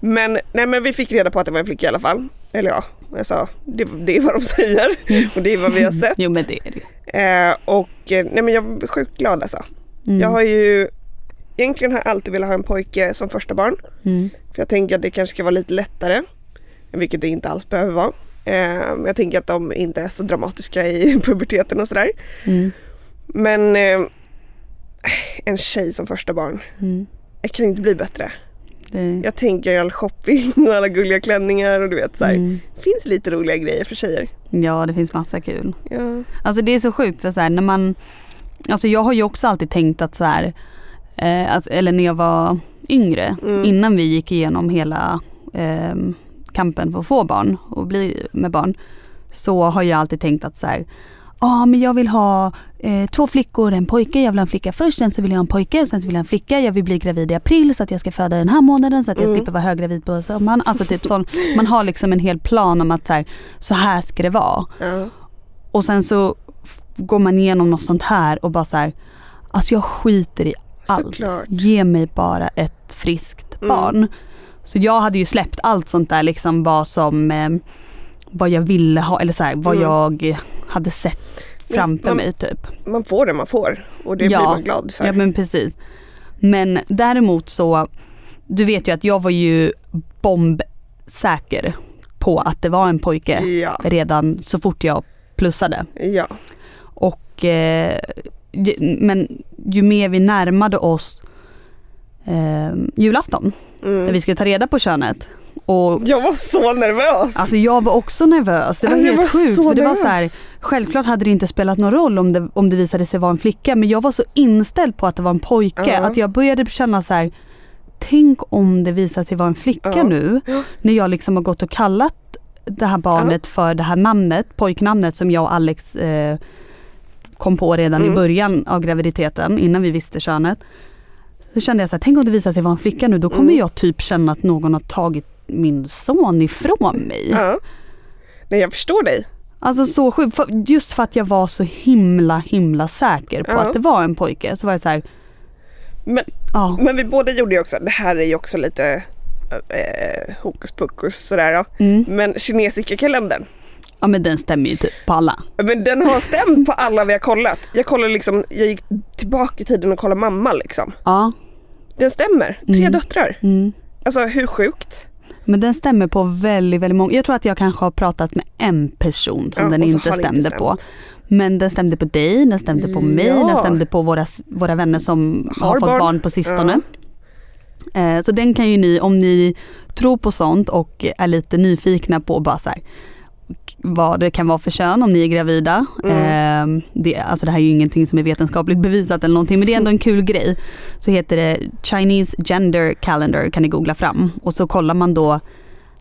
Men, nej, men vi fick reda på att det var en flicka i alla fall. Eller ja, jag sa, det, det är vad de säger och det är vad vi har sett. Jo men det är det. Eh, och eh, nej men jag är sjukt glad alltså. Mm. Jag har ju Egentligen har jag alltid velat ha en pojke som första barn. Mm. För jag tänker att det kanske ska vara lite lättare. Vilket det inte alls behöver vara. Eh, jag tänker att de inte är så dramatiska i puberteten och sådär. Mm. Men eh, en tjej som första barn. Mm. Det kan inte bli bättre. Det, Jag tänker all shopping och alla gulliga klänningar och du vet så här. mm. finns lite roliga grejer för tjejer. Ja det finns massa kul. Ja. Alltså det är så sjukt för så här, när man Alltså jag har ju också alltid tänkt att så här eh, att, Eller när jag var yngre Mm. innan vi gick igenom hela eh, kampen för att få barn och bli med barn Så har jag alltid tänkt att så här Ja men jag vill ha eh, två flickor en pojke. Jag vill ha en flicka först, sen så vill jag ha en pojke, sen så vill jag ha en flicka. Jag vill bli gravid i april så att jag ska föda den här månaden så att jag Mm. slipper vara höggravid på sommaren. Alltså typ sån, man har liksom en hel plan om att så här, så här ska det vara. Ja. Och sen så går man igenom något sånt här och bara så här, alltså jag skiter i allt. Såklart. Ge mig bara ett friskt Mm. barn. Så jag hade ju släppt allt sånt där liksom vad som, eh, vad jag ville ha eller så här, vad Mm. jag hade sett framför Ja, mig typ. Man får det man får och det Ja. blir man glad för. Ja men precis. Men däremot så, du vet ju att jag var ju bombsäker på att det var en pojke Ja, redan så fort jag plussade. ja. Och, eh, men ju mer vi närmade oss eh, julafton, Mm. där vi skulle ta reda på könet Och Jag var så nervös. Alltså jag var också nervös. Det var Alltså, helt var sjukt. För det var så här, självklart hade det inte spelat någon roll om det, om det visade sig vara en flicka. Men jag var så inställd på att det var en pojke. Ja. Att jag började känna så här. Tänk om det visar sig vara en flicka Ja. nu. När jag liksom har gått och kallat det här barnet för det här namnet, pojknamnet som jag och Alex eh, kom på redan Mm. i början av graviditeten innan vi visste könet. Så kände jag så här, tänk om det visar sig vara en flicka nu. Då kommer Mm. jag typ känna att någon har tagit min son ifrån mig. Ja. Nej jag förstår dig. Alltså så sjukt, just för att jag var så himla himla säker på Ja. att det var en pojke så var jag så här, Men, ja. men vi båda gjorde ju också, det här är ju också lite eh, hokus pokus sådär då. Mm. Men kinesiska kalendern. Ja men den stämmer ju typ på alla. Men den har stämt på alla vi har kollat. Jag kollade liksom, jag gick tillbaka i tiden och kollade mamma liksom. Ja, Den stämmer, tre Mm. döttrar. mm. Alltså hur sjukt? men den stämmer på väldigt, väldigt många. Jag tror att jag kanske har pratat med en person som Ja, den inte stämde stämt. på. Men den stämde på dig, den stämde på mig, Ja. den stämde på våra, våra vänner som har, Har fått barn. barn, på sistone. Eh, Så den kan ju ni, om ni tror på sånt och är lite nyfikna på bara så här, vad det kan vara för kön om ni är gravida. Mm. Eh, det, alltså det här är ju ingenting som är vetenskapligt bevisat eller någonting men det är ändå en kul grej. Så heter det Chinese Gender Calendar kan ni googla fram och så kollar man då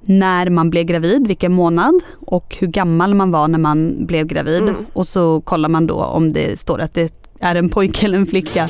när man blev gravid, vilken månad och hur gammal man var när man blev gravid. Mm. Och så kollar man då om det står att det är en pojke eller en flicka.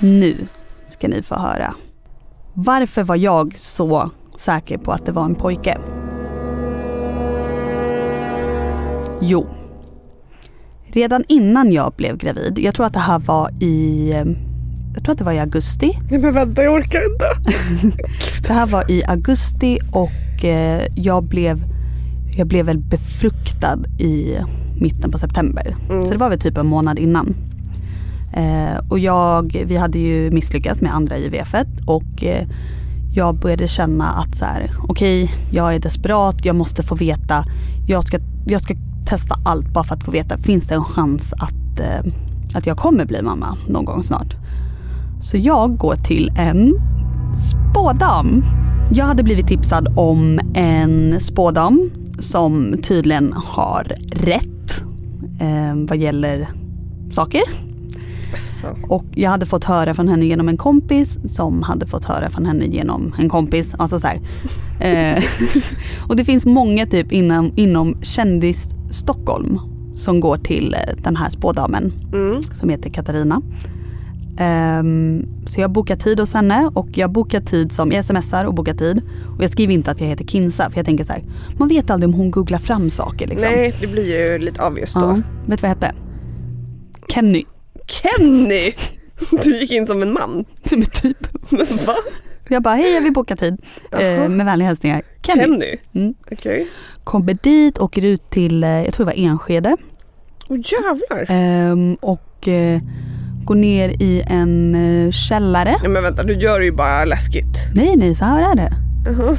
Nu ska ni få höra. Varför var jag så säker på att det var en pojke? Jo. Redan innan jag blev gravid, jag tror att det här var i, jag tror att det var i augusti. Nej men vänta jag orkar inte. Det här var i augusti och eh, jag blev, jag blev väl befruktad i mitten på september. Mm. Så det var väl typ en månad innan. Eh, och jag, vi hade ju misslyckats med andra IVF och eh, jag började känna att så här, okej, jag är desperat, jag måste få veta, jag ska, jag ska testa allt bara för att få veta, finns det en chans att, eh, att jag kommer bli mamma någon gång snart. Så jag går till en spådam. Jag hade blivit tipsad om en spådam som tydligen har rätt eh, vad gäller saker. Och jag hade fått höra från henne genom en kompis som hade fått höra från henne genom en kompis. Alltså så eh, och det finns många typ inom, inom kändis Stockholm som går till eh, den här spådamen Mm. som heter Katarina. Ehm, så jag bokar tid hos henne och jag bokar tid som, jag smsar och bokar tid. Och jag skriver inte att jag heter Kinsa för jag tänker så här, man vet aldrig om hon googlar fram saker liksom. Nej, det blir ju lite obvious då. Ja, vet du vad jag hette? Kenny. Kenny! Du gick in som en man. Men typ. Men va? Jag bara, hej jag vill boka tid. Eh, med vänliga hälsningar. Kenny. Kenny? Mm. Okej. Kommer dit, åker ut till, eh, jag tror det var Enskede. Åh jävlar. Ehm, och eh, går ner i en eh, källare. Nej men vänta, du gör det ju bara läskigt. Nej nej, så här är det.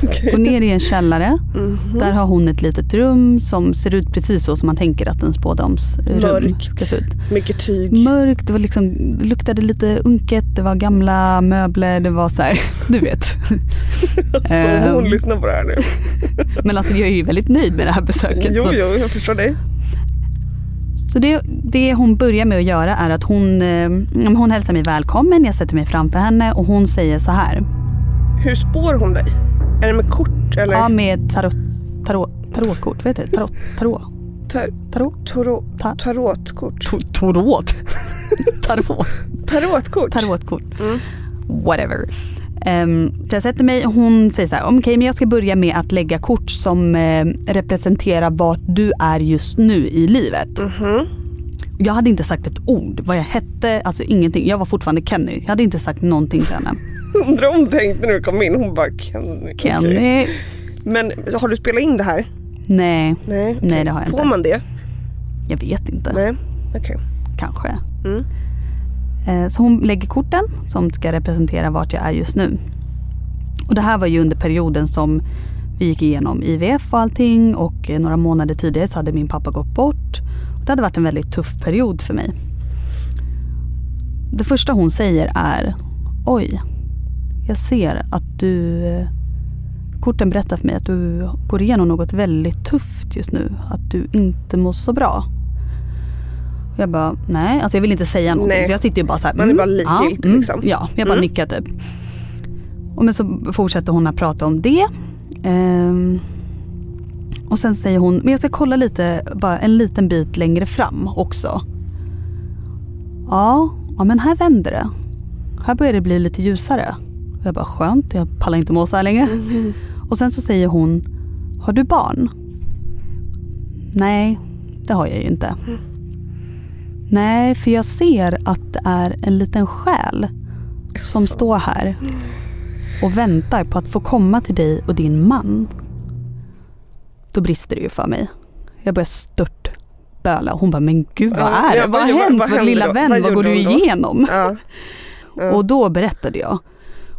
Okej. Går ner i en källare. Mhm. Där har hon ett litet rum som ser ut precis så som man tänker att en spådomsrum Mörkt. ska se ut. Mycket tyg. Mörkt, det, var liksom, det luktade lite unket, det var gamla möbler, det var så här, du vet. Så Ehm, hon lyssnar på det här nu. Men alltså jag är ju väldigt nöjd med det här besöket. Jo, så. jo, jag förstår det. Så det, det hon börjar med att göra är att hon, eh, hon hälsar mig välkommen, jag sätter mig framför henne och hon säger så här. Hur spår hon dig? Är det med kort eller? Ja med tarot, tarot, tarotkort, vad heter det? Tarot, tarot, Tar- tarot, toro- Ta- tarotkort. to- tarot, tarot, Tarotkort? tarotkort, Mm. whatever. Um, så jag sätter mig och hon säger så här, okej men jag ska börja med att lägga kort som eh, representerar vart du är just nu i livet. Mhm. Jag hade inte sagt ett ord, vad jag hette, alltså ingenting. Jag var fortfarande Kenny. Jag hade inte sagt någonting till henne. Undrar om hon tänkte när du kom in, hon bara Kenny. Kenny. Okej. Men har du spelat in det här? Nej, Nej, okej. nej det har jag Får inte. man det? Jag vet inte. Nej, okej. Kanske. Mm. Eh, Så hon lägger korten som ska representera vart jag är just nu. Och det här var ju under perioden som vi gick igenom IVF och allting och eh, några månader tidigare så hade min pappa gått bort. Och det hade varit en väldigt tuff period för mig. Det första hon säger är Oj, jag ser att du eh, Korten berättar för mig att du går igenom något väldigt tufft just nu. Att du inte mår så bra. Och jag bara, nej, alltså jag vill inte säga någonting. Nej. Så jag sitter ju bara så här. Man är bara ja, likgiltig, liksom. Ja, jag bara Mm. nickar typ. Och men så fortsätter hon att prata om det. Ehm, och sen säger hon, men jag ska kolla lite, bara en liten bit längre fram också. Ja, ja men här vänder det. Här börjar det bli lite ljusare. Och jag bara skönt, jag pallar inte må så här längre. Och sen så säger hon, har du barn? Nej, det har jag ju inte. Nej, för jag ser att det är en liten själ som står här och väntar på att få komma till dig och din man. Då brister det ju för mig. Jag börjar stört böla. Hon bara, men gud vad är det? ja, vad har hänt? hände lilla då? vän, Vad vad, går du igenom? Ja. Ja. Och då berättade jag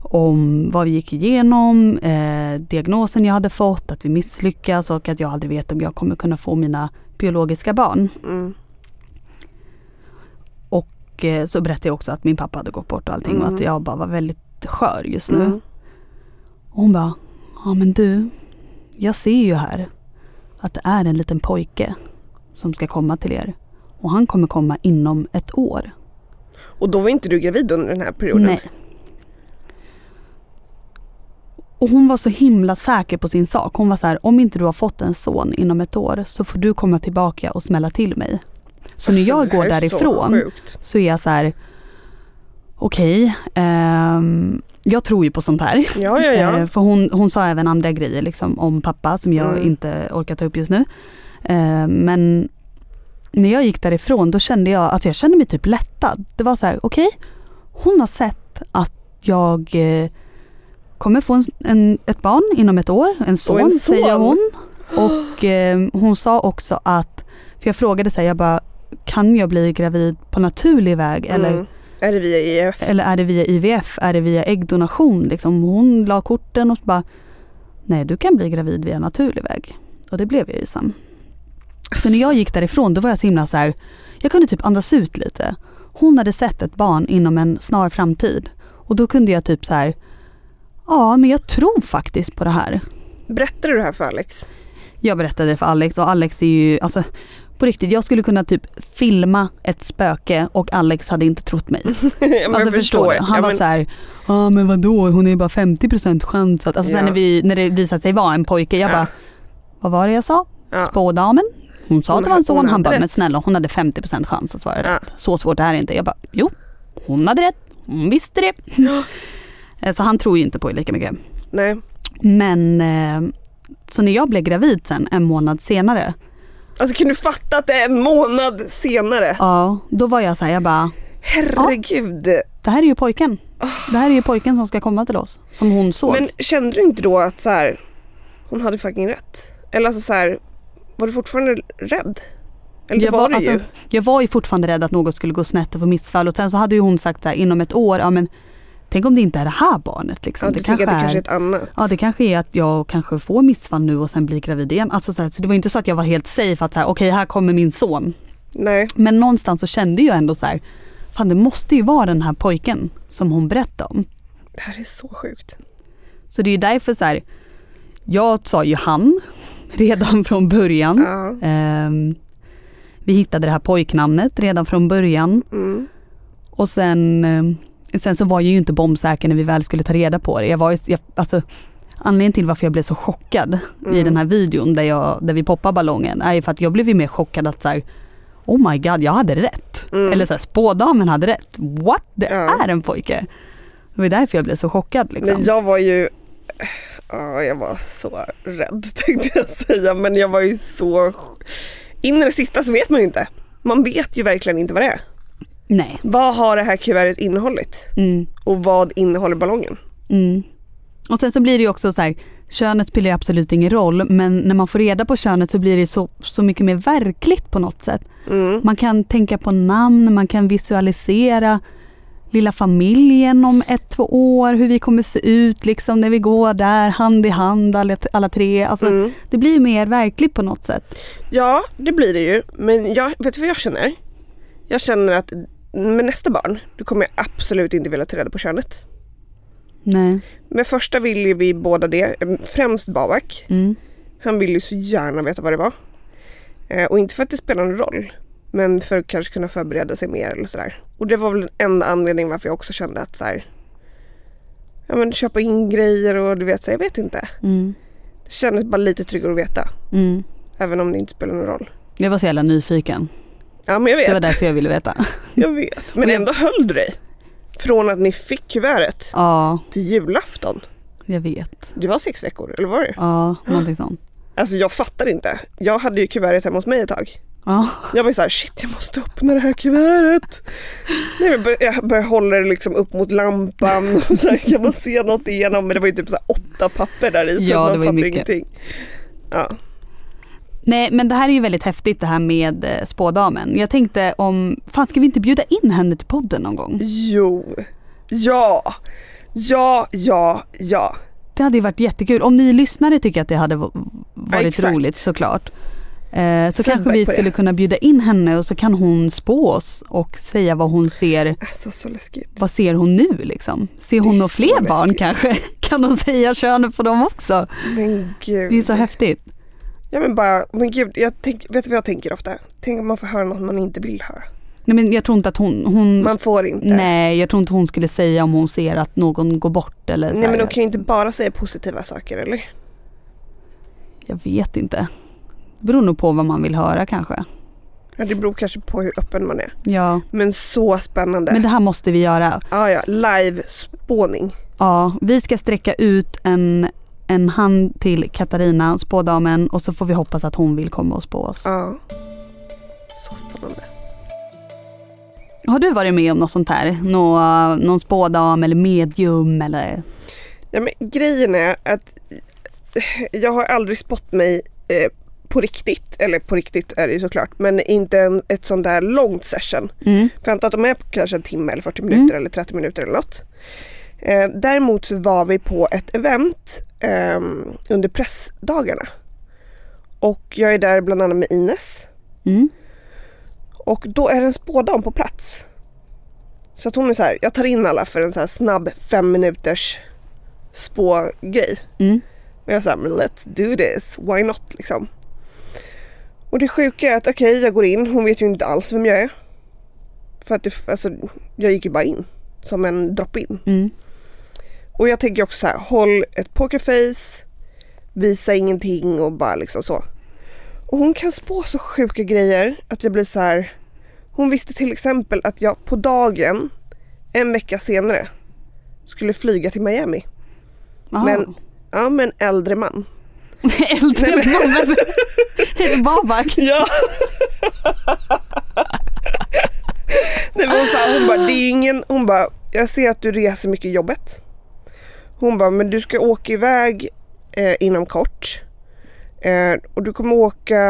om vad vi gick igenom, eh, diagnosen jag hade fått, att vi misslyckas och att jag aldrig vet om jag kommer kunna få mina biologiska barn. Mm. Och eh, så berättade jag också att min pappa hade gått bort och allting och Mm. att jag bara var väldigt skör just nu. Mm. Och hon bara, ja men du, jag ser ju här att det är en liten pojke som ska komma till er. Och han kommer komma inom ett år. Och då var inte du gravid under den här perioden? Nej. Och hon var så himla säker på sin sak. Hon var så här, om inte du har fått en son inom ett år så får du komma tillbaka och smälla till mig. Så när Alltså, jag går så därifrån sjukt. så är jag så här, okej, ehm, jag tror ju på sånt här. Ja, ja, ja. Eh, för hon, hon sa även andra grejer liksom, om pappa som jag Mm. inte orkar ta upp just nu. Eh, men när jag gick därifrån då kände jag, alltså jag kände mig typ lättad. Det var så här, okej, hon har sett att jag eh, kommer få en, en, ett barn inom ett år, en son, en son? säger hon. Och eh, hon sa också att, för jag frågade så här, jag bara, kan jag bli gravid på naturlig väg eller Mm. Är det via IF? eller är det via IVF? Är det via äggdonation? Liksom, hon la korten och bara Nej du kan bli gravid via naturlig väg. Och det blev jag ju sen. Så när jag gick därifrån då var jag så himla så här, Jag kunde typ andas ut lite. hon hade sett ett barn inom en snar framtid. Och då kunde jag typ så här, ja men jag tror faktiskt på det här. Berättade du det här för Alex? Jag berättade det för Alex och Alex är ju, alltså på riktigt, jag skulle kunna typ filma ett spöke och Alex hade inte trott mig. ja, alltså förstår du? Han ja, var men, så här, ja men vadå, hon är ju bara 50% chans att, alltså Ja. sen när, vi, när det visade sig vara en pojke, jag Ja. bara, vad var det jag sa? Ja. Spådamen? Hon sa Hon att det var en son, han bara, rätt. men snälla hon hade 50% chans att svara Ja. rätt. Så svårt är det inte. Jag bara, jo, hon hade rätt, hon visste det. Eh, så han tror ju inte på det lika mycket. Nej. Men, eh, så när jag blev gravid sen en månad senare, Alltså kan du fatta att det är en månad senare? ja, då var jag så här, jag bara, Herregud. det här är ju pojken. Det här är ju pojken som ska komma till oss, som hon såg. Men kände du inte då att så här, hon hade fucking rätt? Eller alltså så här, var du fortfarande rädd? Eller jag, var, var, alltså, ju. jag var ju fortfarande rädd att något skulle gå snett och få missfall och sen så hade ju hon sagt där inom ett år, ja men tänk om det inte är det här barnet liksom. Ja, det att det kanske är ett annat? Ja det kanske är att jag kanske får missfall nu och sen blir gravid igen. Alltså så, här, så det var inte så att jag var helt safe att okej här kommer min son. Nej. Men någonstans så kände jag ändå så här, fan det måste ju vara den här pojken som hon berättade om. Det här är så sjukt. Så det är ju därför så här, jag sa ju han redan från början. Ja. Ehm, vi hittade det här pojknamnet redan från början. Mm. Och sen, ehm, sen så var jag ju inte bombsäker när vi väl skulle ta reda på det. Jag var, ju- jag, alltså, anledningen till varför jag blev så chockad i Mm. den här videon där, jag, där vi poppar ballongen är ju för att jag blev ju mer chockad att så här, Oh my god, jag hade rätt. Mm. Eller så här, spådamen hade rätt. What? Det Ja. är en pojke. Det var därför jag blev så chockad liksom. Men jag var ju, ja jag var så rädd tänkte jag säga men jag var ju så, in i det sista så vet man ju inte. Man vet ju verkligen inte vad det är. Nej. Vad har det här kuvertet innehållit? Mm. Och vad innehåller ballongen? Mm. Och sen så blir det ju också så här, könet spelar ju absolut ingen roll men när man får reda på könet så blir det så, så mycket mer verkligt på något sätt. Mm. Man kan tänka på namn, man kan visualisera lilla familjen om ett, två år, hur vi kommer se ut liksom när vi går där hand i hand alla, alla tre. Alltså, Mm. Det blir mer verkligt på något sätt. Ja, det blir det ju. Men jag, vet du vad jag känner? Jag känner att med nästa barn, då kommer jag absolut inte vilja ta reda på könet. Nej. Med första vill ju vi båda det, främst Babak. Mm. Han vill ju så gärna veta vad det var. Eh, och inte för att det spelar någon roll, men för att kanske kunna förbereda sig mer eller sådär. Och det var väl den enda anledningen varför jag också kände att så här, ja men köpa in grejer och du vet, så jag vet inte. Mm. Det kändes bara lite tryggare att veta, Mm. även om det inte spelar någon roll. Jag var så jävla nyfiken. Ja men jag vet. Det var därför jag ville veta. Jag vet. Men jag- ändå höll du dig. Från att ni fick kuvertet Ja, till julafton. jag vet. Det var sex veckor, eller var det? Ja, någonting sånt. Alltså jag fattar inte. Jag hade ju kuvertet hemma hos mig ett tag. Ja. Jag var ju såhär, shit jag måste öppna det här kuvertet. Nej, jag jag började hålla det liksom upp mot lampan och så här, kan man se något igenom? Men det var ju typ så åtta papper där i så Ja, det var ju mycket. ingenting. Ja. Nej men det här är ju väldigt häftigt det här med eh, spådamen. Jag tänkte om, fan ska vi inte bjuda in henne till podden någon gång? Jo, ja, ja, ja, ja. Det hade ju varit jättekul. Om ni lyssnare tycker att det hade va- varit exakt. roligt såklart. Eh, så kanske Feedback vi på det. skulle kunna bjuda in henne och så kan hon spå oss och säga vad hon ser. Alltså så läskigt. Vad ser hon nu liksom? Ser hon några fler barn läskigt. kanske? Kan hon säga könet på dem också? Men gud. Det är så häftigt. Ja men bara, men gud, jag tänk, vet du vad jag tänker ofta? Tänk om man får höra något man inte vill höra. Nej men jag tror inte att hon, hon Man får inte. Nej jag tror inte hon skulle säga om hon ser att någon går bort eller Nej men de kan ju inte bara säga positiva saker eller? Jag vet inte. Det beror nog på vad man vill höra kanske. Ja, det beror kanske på hur öppen man är. Ja, Men så spännande. men det här måste vi göra. Ja, ja, live-spåning. Ja, vi ska sträcka ut en, en hand till Katarina, spådamen och så får vi hoppas att hon vill komma och spå oss. Ja. Så spännande. Har du varit med om något sånt här? Nå, någon spådam eller medium eller? Ja, men grejen är att jag har aldrig spått mig eh, på riktigt, eller på riktigt är det ju såklart, men inte en, ett sånt där långt session. Mm. För jag antar att de är på kanske en timme eller 40 minuter eller 30 minuter eller något. Eh, däremot så var vi på ett event eh, under pressdagarna. Och jag är där bland annat med Ines. Mm. Och då är det en spådam på plats. Så att hon är så här, jag tar in alla för en så snabb fem minuters spågrej. Mm. Och jag men let's do this, why not liksom. Och det sjuka är att okej, okay, jag går in, hon vet ju inte alls vem jag är. För att det, alltså, jag gick ju bara in som en drop-in. Mm. Och jag tänker också så här, håll ett pokerface, visa ingenting och bara liksom så. Och hon kan spå så sjuka grejer att jag blir så här. Hon visste till exempel att jag på dagen, en vecka senare, skulle flyga till Miami. Aha. Men, ja, med en äldre man. Äldre man? Är det Babak? Ja. Nej, men hon, sa, hon bara, det är ingen, hon bara, jag ser att du reser mycket i jobbet. Hon bara, men du ska åka iväg eh, inom kort. Eh, och du kommer åka,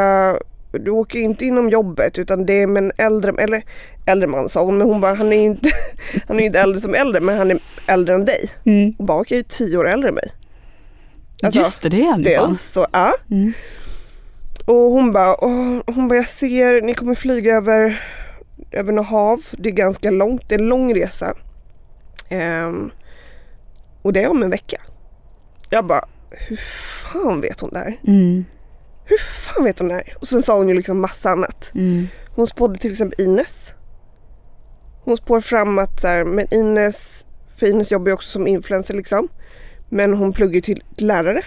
du åker inte inom jobbet utan det är med en äldre, eller äldre man sa hon, men hon bara, han är inte, han är inte äldre som äldre men han är äldre än dig. Mm. Och Babak är ju tio år äldre än mig. Just det, det är ju still, fan. så ja. Mm. Och hon bara, hon bara, jag ser, ni kommer flyga över, över något hav. Det är ganska långt, det är en lång resa. Ehm, och det är om en vecka. Jag bara, hur fan vet hon det här? Mm. Hur fan vet hon det här? Och sen sa hon ju liksom massa annat. Mm. Hon spådde till exempel Ines. Hon spår fram att så här, men Ines, för Ines jobbar ju också som influencer liksom. Men hon pluggar ju till, lärare.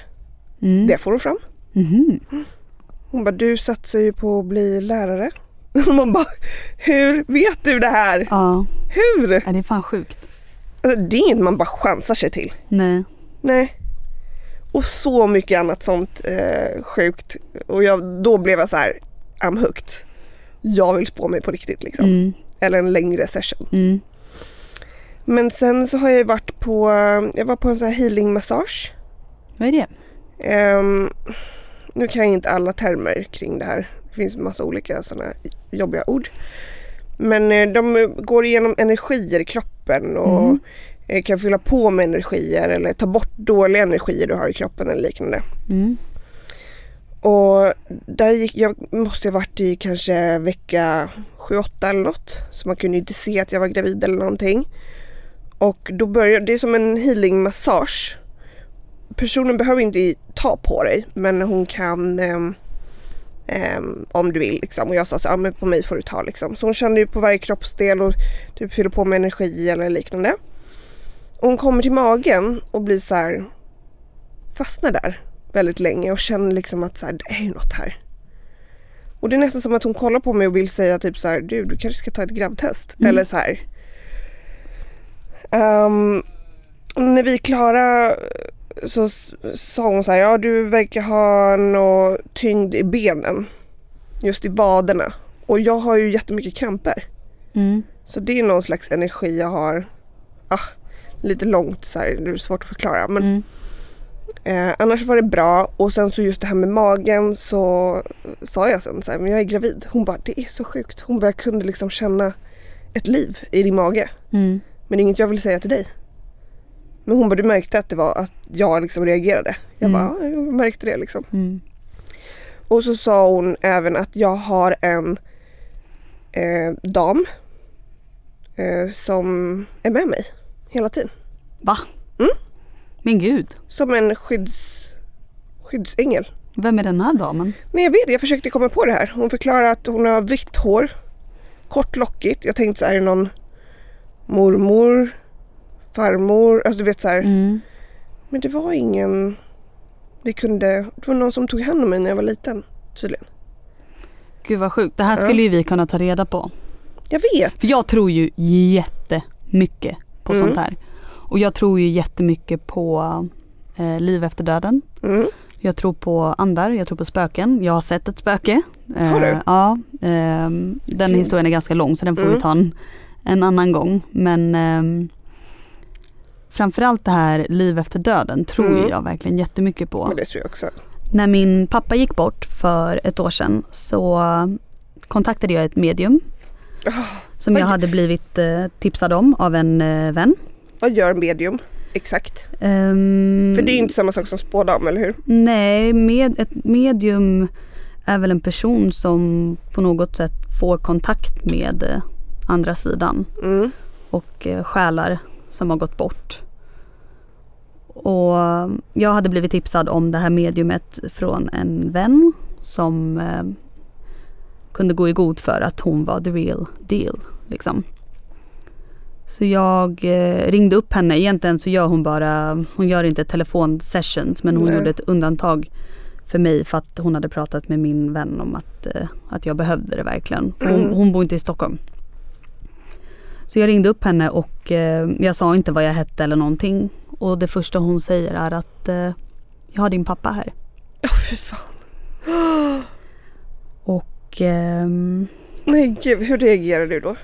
Mm. Det får hon fram. Mhm. Hon bara, du satsar ju på att bli lärare. Man bara, hur vet du det här? Ja. Hur? ja, det är fan sjukt. Alltså, det är inget man bara chansar sig till. Nej. Nej. Och så mycket annat sånt eh, sjukt. Och jag, då blev jag så här, I'm hooked. Jag vill spå mig på riktigt liksom. Mm. Eller en längre session. Mm. Men sen så har jag varit på, jag var på en sån här healing massage. Vad är det? Ehm, nu kan jag inte alla termer kring det här. Det finns massa olika sådana jobbiga ord. Men eh, de går igenom energier i kroppen och Mm. eh, kan fylla på med energier eller ta bort dåliga energier du har i kroppen eller liknande. Mm. Och där gick, jag måste ha varit i kanske vecka 7-8 eller något. Så man kunde inte se att jag var gravid eller någonting. Och då börjar, det är som en healing massage. Personen behöver inte ta på dig men hon kan ehm, ehm, om du vill liksom. Och jag sa så ja men på mig får du ta liksom. Så hon kände ju på varje kroppsdel och typ fyller på med energi eller liknande. Och hon kommer till magen och blir så här fastnar där väldigt länge och känner liksom att så här, det är ju något här. Och det är nästan som att hon kollar på mig och vill säga typ så här, du, du kanske ska ta ett gravtest. Mm. Eller så här. Ehm, när vi är klara så sa hon så här, ja du verkar ha något tyngd i benen. Just i vaderna. Och jag har ju jättemycket kramper. Mm. Så det är någon slags energi jag har. Ah, lite långt så här, det är svårt att förklara. Men Mm. Eh, annars var det bra och sen så just det här med magen så sa jag sen så här, men jag är gravid. Hon bara, det är så sjukt. Hon bara, jag kunde liksom känna ett liv i din mage. Mm. Men det är inget jag vill säga till dig. Men hon bara, du märkte att det var att jag liksom reagerade. Jag Mm. bara, ja, jag märkte det liksom. Mm. Och så sa hon även att jag har en eh, dam eh, som är med mig hela tiden. Va? Mm. Men gud. Som en skydds, skyddsängel. Vem är den här damen? Nej jag vet jag försökte komma på det här. Hon förklarar att hon har vitt hår, kort lockigt. Jag tänkte så här, är det någon mormor, farmor, alltså du vet så här. Mm. Men det var ingen, vi kunde, det var någon som tog hand om mig när jag var liten tydligen. Gud vad sjukt. Det här Ja. skulle ju vi kunna ta reda på. Jag vet. För jag tror ju jättemycket på Mm. sånt här. Och jag tror ju jättemycket på eh, liv efter döden. Mm. Jag tror på andar, jag tror på spöken. Jag har sett ett spöke. Har du? Eh, ja. ehm, den historien är ganska lång så den får vi Mm. ta en, en annan gång. Men ehm, framförallt det här liv efter döden tror Mm. jag verkligen jättemycket på. Men det tror jag också. När min pappa gick bort för ett år sedan så kontaktade jag ett medium. Som vad jag hade blivit eh, tipsad om av en eh, vän. Vad gör medium exakt? Ehm, För det är ju inte samma sak som spådam, eller hur? Nej, med, ett medium är väl en person som på något sätt får kontakt med eh, andra sidan. Mm. och själar som har gått bort. Och jag hade blivit tipsad om det här mediumet från en vän som eh, kunde gå i god för att hon var the real deal. Liksom. Så jag eh, ringde upp henne. Egentligen så gör hon bara, hon gör inte telefonsessions men hon Nej. gjorde ett undantag för mig för att hon hade pratat med min vän om att, eh, att jag behövde det verkligen. Hon, Mm. hon bor inte i Stockholm. Så jag ringde upp henne och eh, jag sa inte vad jag hette eller någonting. Och det första hon säger är att eh, jag har din pappa här. Åh fy fan. Och ehm, Nej gud, hur reagerar du då?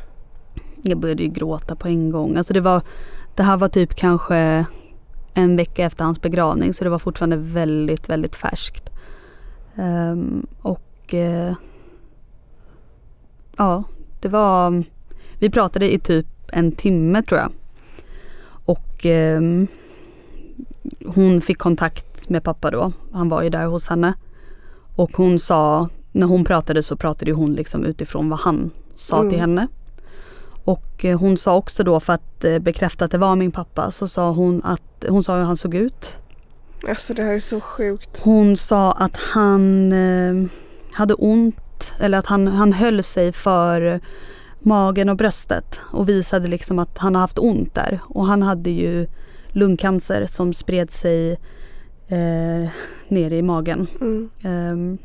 jag började ju gråta på en gång. Alltså det var, det här var typ kanske en vecka efter hans begravning så det var fortfarande väldigt, väldigt färskt. Ehm, och eh, ja, det var, vi pratade i typ en timme tror jag. Och ehm, hon fick kontakt med pappa då. Han var ju där hos henne. Och hon sa, när hon pratade så pratade hon liksom utifrån vad han sa Mm. till henne. Och eh, hon sa också då för att eh, bekräfta att det var min pappa så sa hon att hon sa hur han såg ut. Alltså det här är så sjukt. Hon sa att han eh, hade ont eller att han, han höll sig för magen och bröstet och visade liksom att han har haft ont där. Och han hade ju lungcancer som spred sig eh, ner i magen. Mm. Ehm,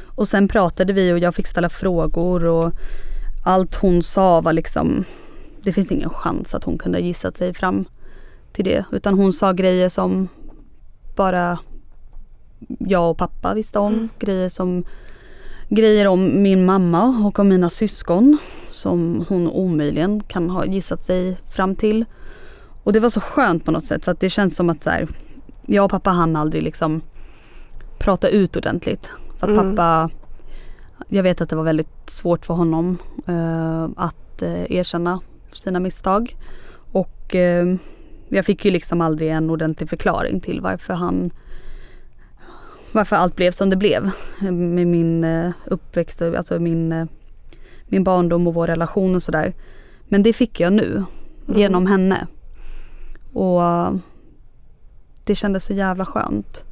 och sen pratade vi och jag fick ställa frågor och allt hon sa var liksom Det finns ingen chans att hon kunde gissat sig fram till det. Utan hon sa grejer som bara jag och pappa visste om. Grejer som Grejer om min mamma och om mina syskon som hon omöjligen kan ha gissat sig fram till. Och det var så skönt på något sätt för att det känns som att så här, jag och pappa hann aldrig liksom prata ut ordentligt. För att Mm. pappa, jag vet att det var väldigt svårt för honom eh, att eh, erkänna sina misstag. Och eh, jag fick ju liksom aldrig en ordentlig förklaring till varför han varför allt blev som det blev med min eh, uppväxt, alltså min, eh, min barndom och vår relation och sådär. Men det fick jag nu genom henne. Och det kändes så jävla skönt.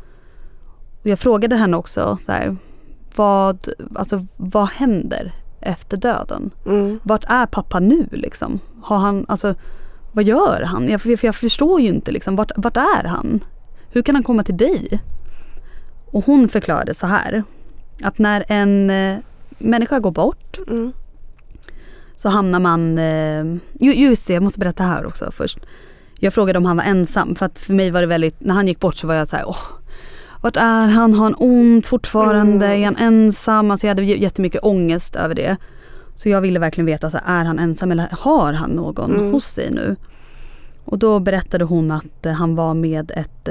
Och jag frågade henne också så här, vad, alltså, vad händer efter döden? Mm. Vart är pappa nu liksom? Har han, alltså, vad gör han? Jag, för jag förstår ju inte liksom, vart, vart är han? Hur kan han komma till dig? Och hon förklarade så här, att när en eh, människa går bort Mm. så hamnar man, eh, ju- just det jag måste berätta här också först. Jag frågade om han var ensam för att för mig var det väldigt, när han gick bort så var jag så här, åh, vart är han? Har han ont fortfarande? Är han ensam? Alltså jag hade jättemycket ångest över det. Så jag ville verkligen veta, så här, är han ensam eller har han någon Mm. hos sig nu? Och då berättade hon att eh, han var med ett,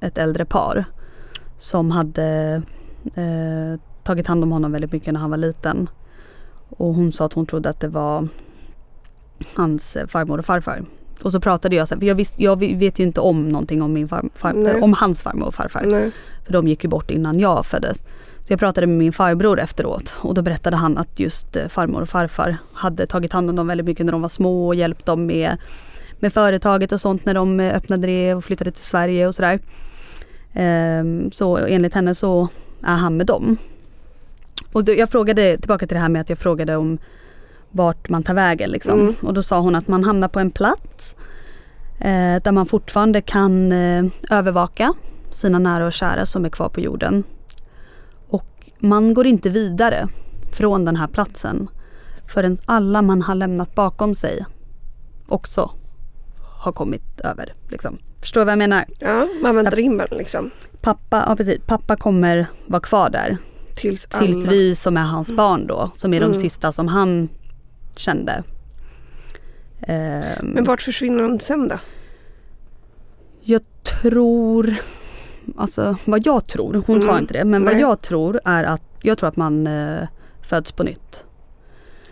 ett äldre par som hade eh, tagit hand om honom väldigt mycket när han var liten. Och hon sa att hon trodde att det var hans eh, farmor och farfar. Och så pratade jag, för jag, visst, jag vet ju inte om någonting om, min far, far, om hans farmor och farfar. Nej. För de gick ju bort innan jag föddes. Så jag pratade med min farbror efteråt och då berättade han att just eh, farmor och farfar hade tagit hand om dem väldigt mycket när de var små och hjälpt dem med, med företaget och sånt när de eh, öppnade det och flyttade till Sverige och sådär. Ehm, så enligt henne så är han med dem. Och jag frågade, tillbaka till det här med att jag frågade om vart man tar vägen liksom. Mm. Och då sa hon att man hamnar på en plats eh, där man fortfarande kan eh, övervaka sina nära och kära som är kvar på jorden. Och man går inte vidare från den här platsen förrän alla man har lämnat bakom sig också har kommit över. Liksom. Förstår du vad jag menar? Ja, man väntar in den liksom. Pappa, ja, precis, pappa kommer vara kvar där Tills, tills vi som är hans barn då, som är de Mm. sista som han kände. Ehm, Men vart försvinner han sen då? Jag tror, alltså vad jag tror, hon sa Mm. inte det, men Nej. vad jag tror är att jag tror att man eh, föds på nytt.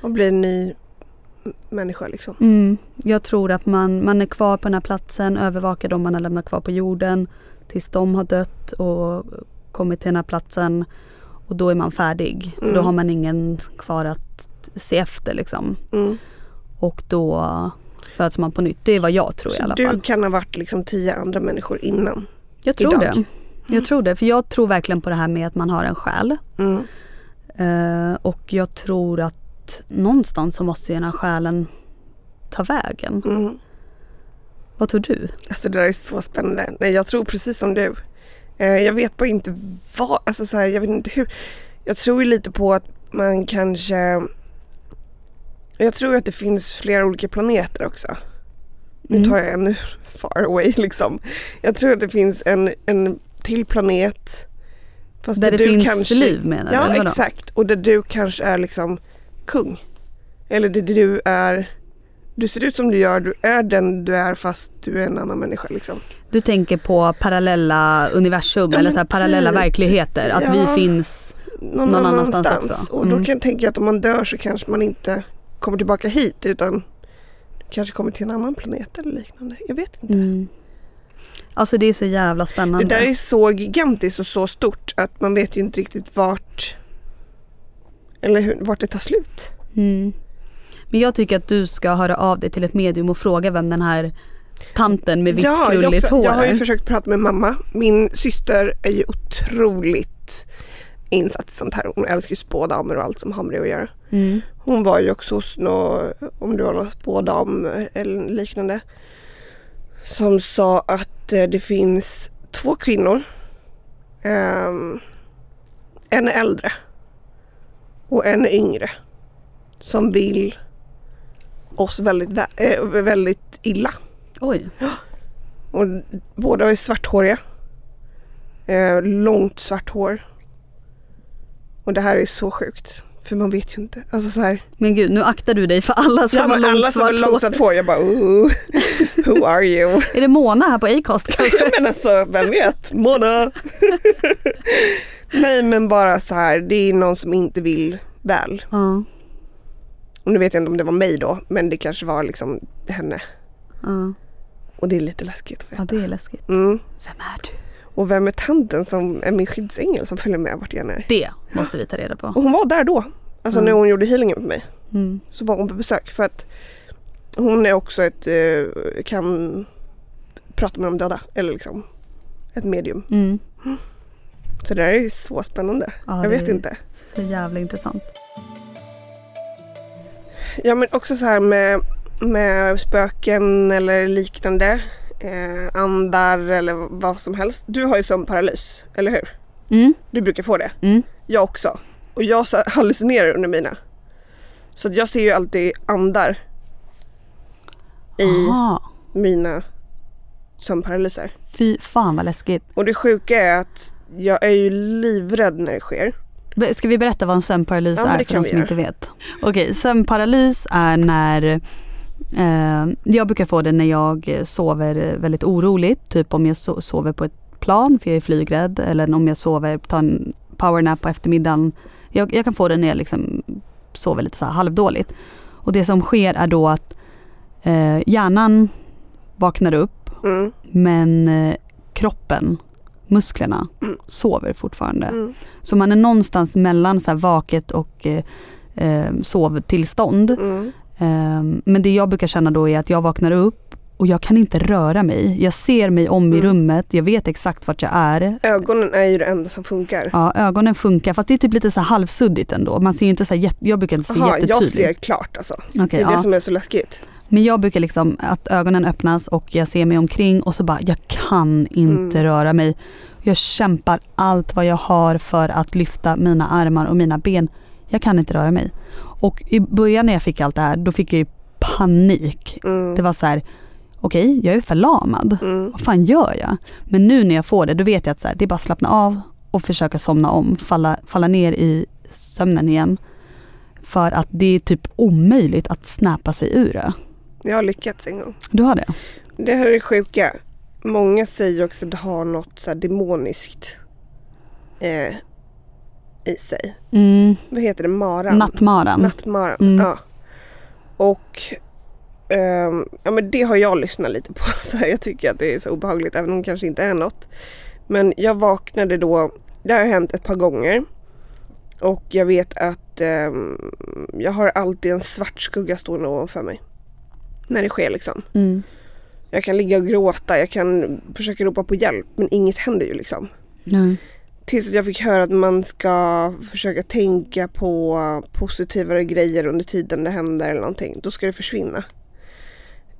Och blir en ny människa liksom. Mm. Jag tror att man, man är kvar på den här platsen, övervakar dem man har lämnat kvar på jorden tills de har dött och kommit till den här platsen och då är man färdig. För Då Mm. har man ingen kvar att se efter liksom. Mm. och då föds man på nytt. Det är vad jag tror i Så alla du fall. kan ha varit liksom tio andra människor innan? Jag tror idag. det. Jag tror det, för jag tror verkligen på det här med att man har en själ. Mm. Eh, och jag tror att någonstans så måste ju den här själen ta vägen. Mm. Vad tror du? Alltså det där är så spännande. Nej, jag tror precis som du. Eh, jag vet bara inte vad, alltså så här, jag vet inte hur. Jag tror ju lite på att man kanske Jag tror att det finns flera olika planeter också. Nu Mm. tar jag en far away liksom. Jag tror att det finns en, en till planet. Fast Där där det du finns kanske, liv menar du, Ja eller exakt. Och där du kanske är liksom kung. Eller där du är Du ser ut som du gör, du är den du är fast du är en annan människa liksom. Du tänker på parallella universum Ja, eller så här parallella typ. verkligheter. Att Ja. vi finns någon, Någon annanstans. annanstans också. Och då Mm. kan jag tänka att om man dör så kanske man inte kommer tillbaka hit utan kanske kommer till en annan planet eller liknande. Jag vet inte. Mm. Alltså det är så jävla spännande. Det där är så gigantiskt och så stort att man vet ju inte riktigt vart eller hur, vart det tar slut. Mm. Men jag tycker att du ska höra av dig till ett medium och fråga vem den här tanten med vitt jag, krulligt hår jag har ju är. försökt prata med mamma. Min syster är ju otroligt insatt i sånt här. Hon älskar ju spådamer och allt som har med det att göra. Mm. Hon var ju också hos nå, om det var någon spådam eller liknande. Som sa att eh, det finns två kvinnor. Ehm, en är äldre och en yngre. Som vill oss väldigt, vä- eh, väldigt illa. Oj. Och båda är svarthåriga. Eh, långt svart hår. Och det här är så sjukt. För man vet ju inte. Alltså så här. Men gud, nu aktar du dig för alla som Ja, har långt alla som har svart långt svart hår. Jag bara ooh, who are you? Är det Mona här på Acast kanske? Ja, men alltså vem vet? Mona. Nej men bara så här. Det är någon som inte vill väl. Ja, Och nu vet jag inte om det var mig då. Men det kanske var liksom henne. ja. Och det är lite läskigt att ja, veta. det är läskigt. Mm. Vem är du? Och vem är tanten som är min skyddsängel som följer med vart jag än är? Det måste vi ta reda på. Och hon var där då. Alltså Mm. när hon gjorde healingen för mig. Mm. Så var hon på besök för att hon är också ett, eh, kan prata med de döda. Eller liksom ett medium. Mm. Så det där är så spännande. Ja, jag det vet är inte. Så jävla intressant. Ja men också så här med, med spöken eller liknande. Eh, andar eller vad som helst. Du har ju sömnparalys, eller hur? Mm. Du brukar få det. Mm. Jag också. Och jag här hallucinerar under mina. Så jag ser ju alltid andar i Aha. mina sömnparalyser. Fy fan vad läskigt. Och det sjuka är att jag är ju livrädd när det sker. Ska vi berätta vad en sömnparalys Ja, är för de som göra. inte vet? Okej, sömnparalys är när eh, jag brukar få det när jag sover väldigt oroligt. Typ om jag so- sover på ett plan för jag är flygrädd eller om jag sover, tar en powernap på eftermiddagen. Jag, jag kan få det när jag liksom sover lite så halvdåligt. Och det som sker är då att eh, hjärnan vaknar upp Mm. men eh, kroppen, musklerna, Mm. sover fortfarande. Mm. Så man är någonstans mellan så här vaket och eh, eh, sovtillstånd. Mm. Eh, men det jag brukar känna då är att jag vaknar upp och jag kan inte röra mig. Jag ser mig om i Mm. rummet, jag vet exakt vart jag är. Ögonen är ju det enda som funkar. Ja, ögonen funkar fast det är typ lite så halvsuddigt ändå. Man ser ju inte så här jag brukar inte se jag jättetydligt. ser klart alltså. Okej, det är det ja. som är så läskigt. Men jag brukar liksom att ögonen öppnas och jag ser mig omkring och så bara, jag kan inte Mm. röra mig. Jag kämpar allt vad jag har för att lyfta mina armar och mina ben. Jag kan inte röra mig. Och i början när jag fick allt det här, då fick jag ju panik. Mm. Det var så här, okej, jag är förlamad. Mm. Vad fan gör jag? Men nu när jag får det, då vet jag att så här, det är bara att slappna av och försöka somna om, falla, falla ner i sömnen igen. För att det är typ omöjligt att snäppa sig ur det. Jag har lyckats en gång. Du har det? Det här är det sjuka. Många säger också att det har något så demoniskt eh, i sig. Mm. Vad heter det? Maran? Nattmaran. Nattmaran, Mm. ja. Och ehm, ja, men det har jag lyssnat lite på. Så här, jag tycker att det är så obehagligt även om det kanske inte är något. Men jag vaknade då, det har hänt ett par gånger. Och jag vet att ehm, jag har alltid en svart skugga stående ovanför mig. När det sker liksom. Mm. Jag kan ligga och gråta, jag kan försöka ropa på hjälp men inget händer ju liksom. Nej. Tills jag fick höra att man ska försöka tänka på positivare grejer under tiden det händer eller någonting. Då ska det försvinna.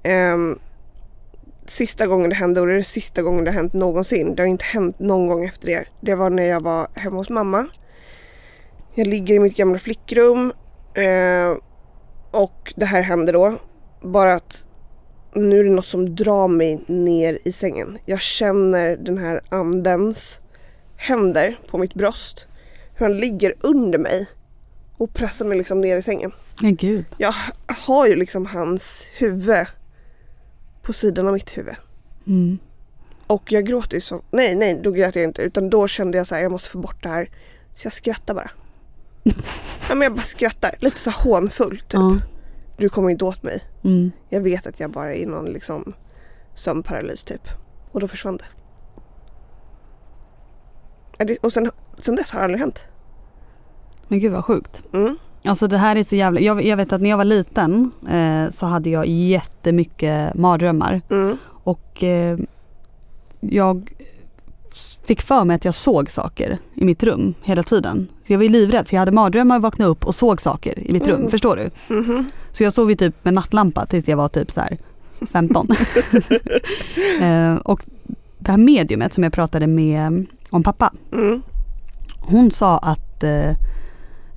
Ehm, sista gången det hände och det är det sista gången det har hänt någonsin. Det har inte hänt någon gång efter det. Det var när jag var hemma hos mamma. Jag ligger i mitt gamla flickrum eh, och det här händer då. Bara att nu är det något som drar mig ner i sängen. Jag känner den här andens händer på mitt bröst. Hur han ligger under mig och pressar mig liksom ner i sängen. Men gud. Jag har ju liksom hans huvud på sidan av mitt huvud. Mm. Och jag gråter ju så. Nej, nej, då grät jag inte. Utan då kände jag så här, jag måste få bort det här. Så jag skrattar bara. ja, men jag bara skrattar. Lite så hånfullt typ. Ja. Du kommer inte åt mig. Mm. Jag vet att jag bara är i någon liksom sömnparalys typ. Och då försvann det. Och sen, sen dess har det aldrig hänt. Men gud vad sjukt. Mm. Alltså det här är så jävla, jag, jag vet att när jag var liten eh, så hade jag jättemycket mardrömmar. Mm. Och eh, jag fick för mig att jag såg saker i mitt rum hela tiden. Så jag var ju livrädd för jag hade mardrömmar, vaknade upp och såg saker i mitt rum. Mm. Förstår du? Mhm. Så jag sov ju typ med nattlampa tills jag var typ så här 15. eh, och det här mediumet som jag pratade med om pappa. Mm. Hon sa att, eh,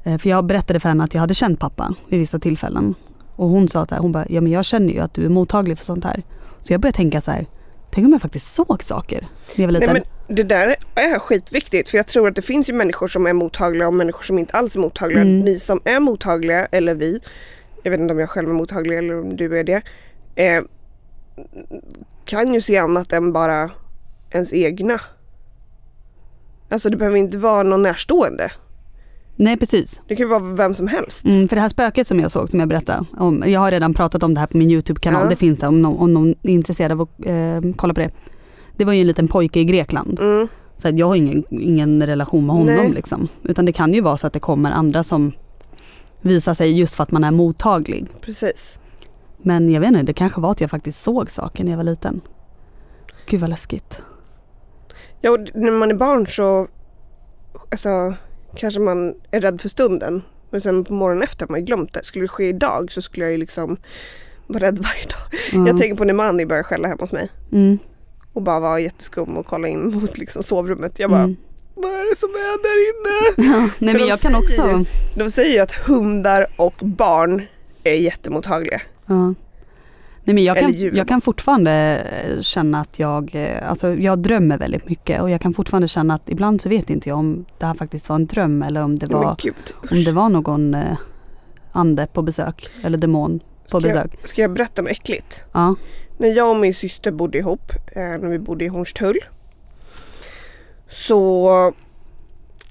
eh, för jag berättade för henne att jag hade känt pappa vid vissa tillfällen. Och hon sa att hon bara, ja men jag känner ju att du är mottaglig för sånt här. Så jag började tänka så här, tänk om jag faktiskt såg saker när jag var liten. Nej, det där är skitviktigt för jag tror att det finns ju människor som är mottagliga och människor som inte alls är mottagliga. Mm. Ni som är mottagliga, eller vi, jag vet inte om jag själv är mottaglig eller om du är det, eh, kan ju se annat än bara ens egna. Alltså det behöver inte vara någon närstående. Nej precis. Det kan ju vara vem som helst. Mm, för det här spöket som jag såg som jag berättade om, jag har redan pratat om det här på min YouTube-kanal, Ja. det finns där om någon, om någon är intresserad av att eh, kolla på det. Det var ju en liten pojke i Grekland. Mm. Så att jag har ingen, ingen relation med honom liksom. Utan det kan ju vara så att det kommer andra som visar sig just för att man är mottaglig. Precis. Men jag vet inte, det kanske var att jag faktiskt såg saker när jag var liten. Gud vad läskigt. Ja, när man är barn så alltså, kanske man är rädd för stunden. Men sen på morgonen efter har man glömt det. Skulle det ske idag så skulle jag ju liksom vara rädd varje dag. Ja. Jag tänker på när Mani började skälla hemma hos mig Mm. Och bara var jätteskum och kolla in mot liksom sovrummet. Jag bara, Mm. vad är det som är där inne? Ja, nej För men jag kan säger också... ju- De säger ju att hundar och barn är jättemottagliga. Ja. Nej men jag kan, jag kan fortfarande eh, känna att jag, eh, alltså jag drömmer väldigt mycket och jag kan fortfarande känna att ibland så vet inte jag om det här faktiskt var en dröm eller om det var, om det var någon eh, ande på besök eller demon på ska, besök. jag, ska jag berätta något äckligt? Ja. När jag och min syster bodde ihop, eh, när vi bodde i Hornstull. Så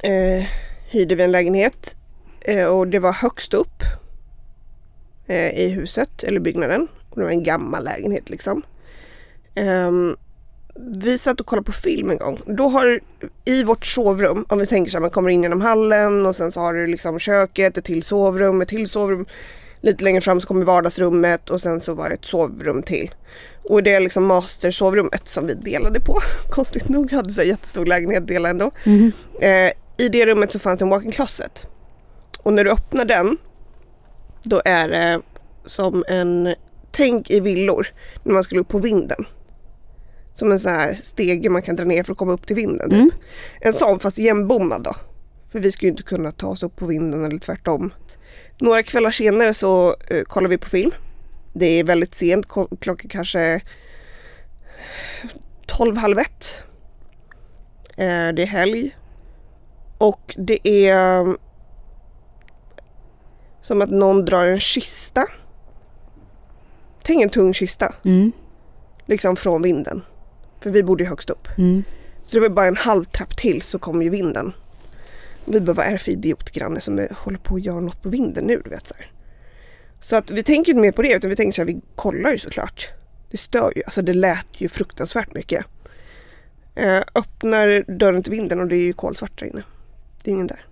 eh, hyrde vi en lägenhet eh, och det var högst upp eh, i huset eller byggnaden. Och det var en gammal lägenhet liksom. Ehm, vi satt och kollade på film en gång. Då har i vårt sovrum, om vi tänker så här, man kommer in genom hallen och sen så har du liksom köket, ett till sovrum, ett till sovrum. Lite längre fram så kommer vardagsrummet och sen så var det ett sovrum till. Och det är liksom mastersovrummet som vi delade på. Konstigt nog hade så jättestor lägenhet delade ändå. Mhm. Eh, I det rummet så fanns det en walk-in closet. Och när du öppnar den då är det som en, tänk i villor när man skulle upp på vinden. Som en sån här stege man kan dra ner för att komma upp till vinden. Typ. Mm. En sån fast igenbommad då. För vi skulle inte kunna ta oss upp på vinden eller tvärtom. Några kvällar senare så eh, kollar vi på film. Det är väldigt sent, klockan kanske 12, halv ett. Eh, det är helg. Och det är um, som att någon drar en kista. Tänk en tung kista. Mm. Liksom från vinden. För vi bodde ju högst upp. Mm. Så det var bara en halv trapp till så kom ju vinden. Vi bara, vad är det för idiotgranne som håller på att göra något på vinden nu? Du vet, så, här. så att vi tänker inte mer på det utan vi tänker så här, vi kollar ju såklart. Det stör ju, alltså det lät ju fruktansvärt mycket. Eh, öppnar dörren till vinden och det är ju kolsvart där inne. Det är ingen där.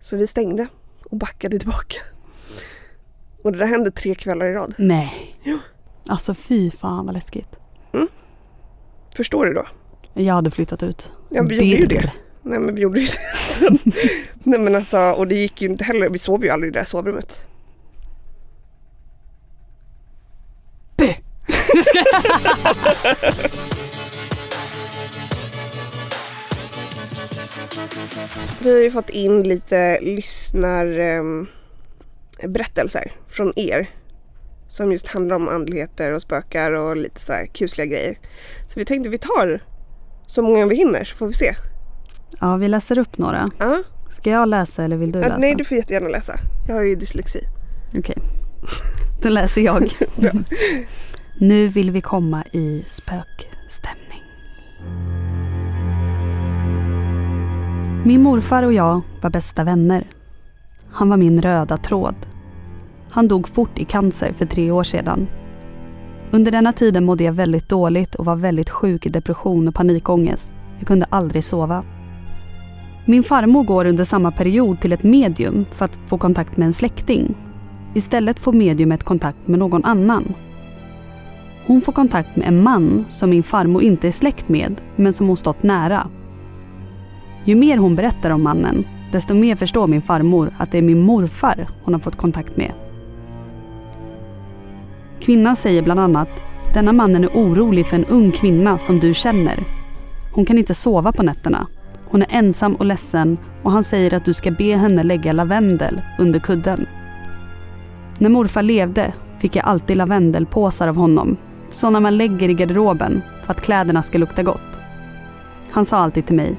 Så vi stängde och backade tillbaka. Och det där hände tre kvällar i rad. Nej. Ja. Alltså fy fan vad läskigt. Förstår du då? Jag hade flyttat ut. Ja, vi gjorde ju det. Nej men vi gjorde ju det. Nej men alltså, och det gick ju inte heller, vi sov ju aldrig i det där sovrummet. Vi har ju fått in lite lyssnarberättelser från er. Som just handlar om andligheter och spökar och lite så här kusliga grejer. Så vi tänkte vi tar så många vi hinner så får vi se. Ja, vi läser upp några. Ja. Ska jag läsa eller vill du läsa? nej, du får jättegärna läsa. Jag har ju dyslexi. Okej. Då läser jag. Nu vill vi komma i spökstämning. Min morfar och jag var bästa vänner. Han var min röda tråd. Han dog fort i cancer för tre år sedan. Under denna tiden mådde jag väldigt dåligt och var väldigt sjuk i depression och panikångest. Jag kunde aldrig sova. Min farmor går under samma period till ett medium för att få kontakt med en släkting. Istället får mediumet kontakt med någon annan. Hon får kontakt med en man som min farmor inte är släkt med, men som hon stått nära. Ju mer hon berättar om mannen, desto mer förstår min farmor att det är min morfar hon har fått kontakt med. Kvinnan säger bland annat denna mannen är orolig för en ung kvinna som du känner. Hon kan inte sova på nätterna. Hon är ensam och ledsen och han säger att du ska be henne lägga lavendel under kudden. När morfar levde fick jag alltid lavendelpåsar av honom. Sådana man lägger i garderoben för att kläderna ska lukta gott. Han sa alltid till mig,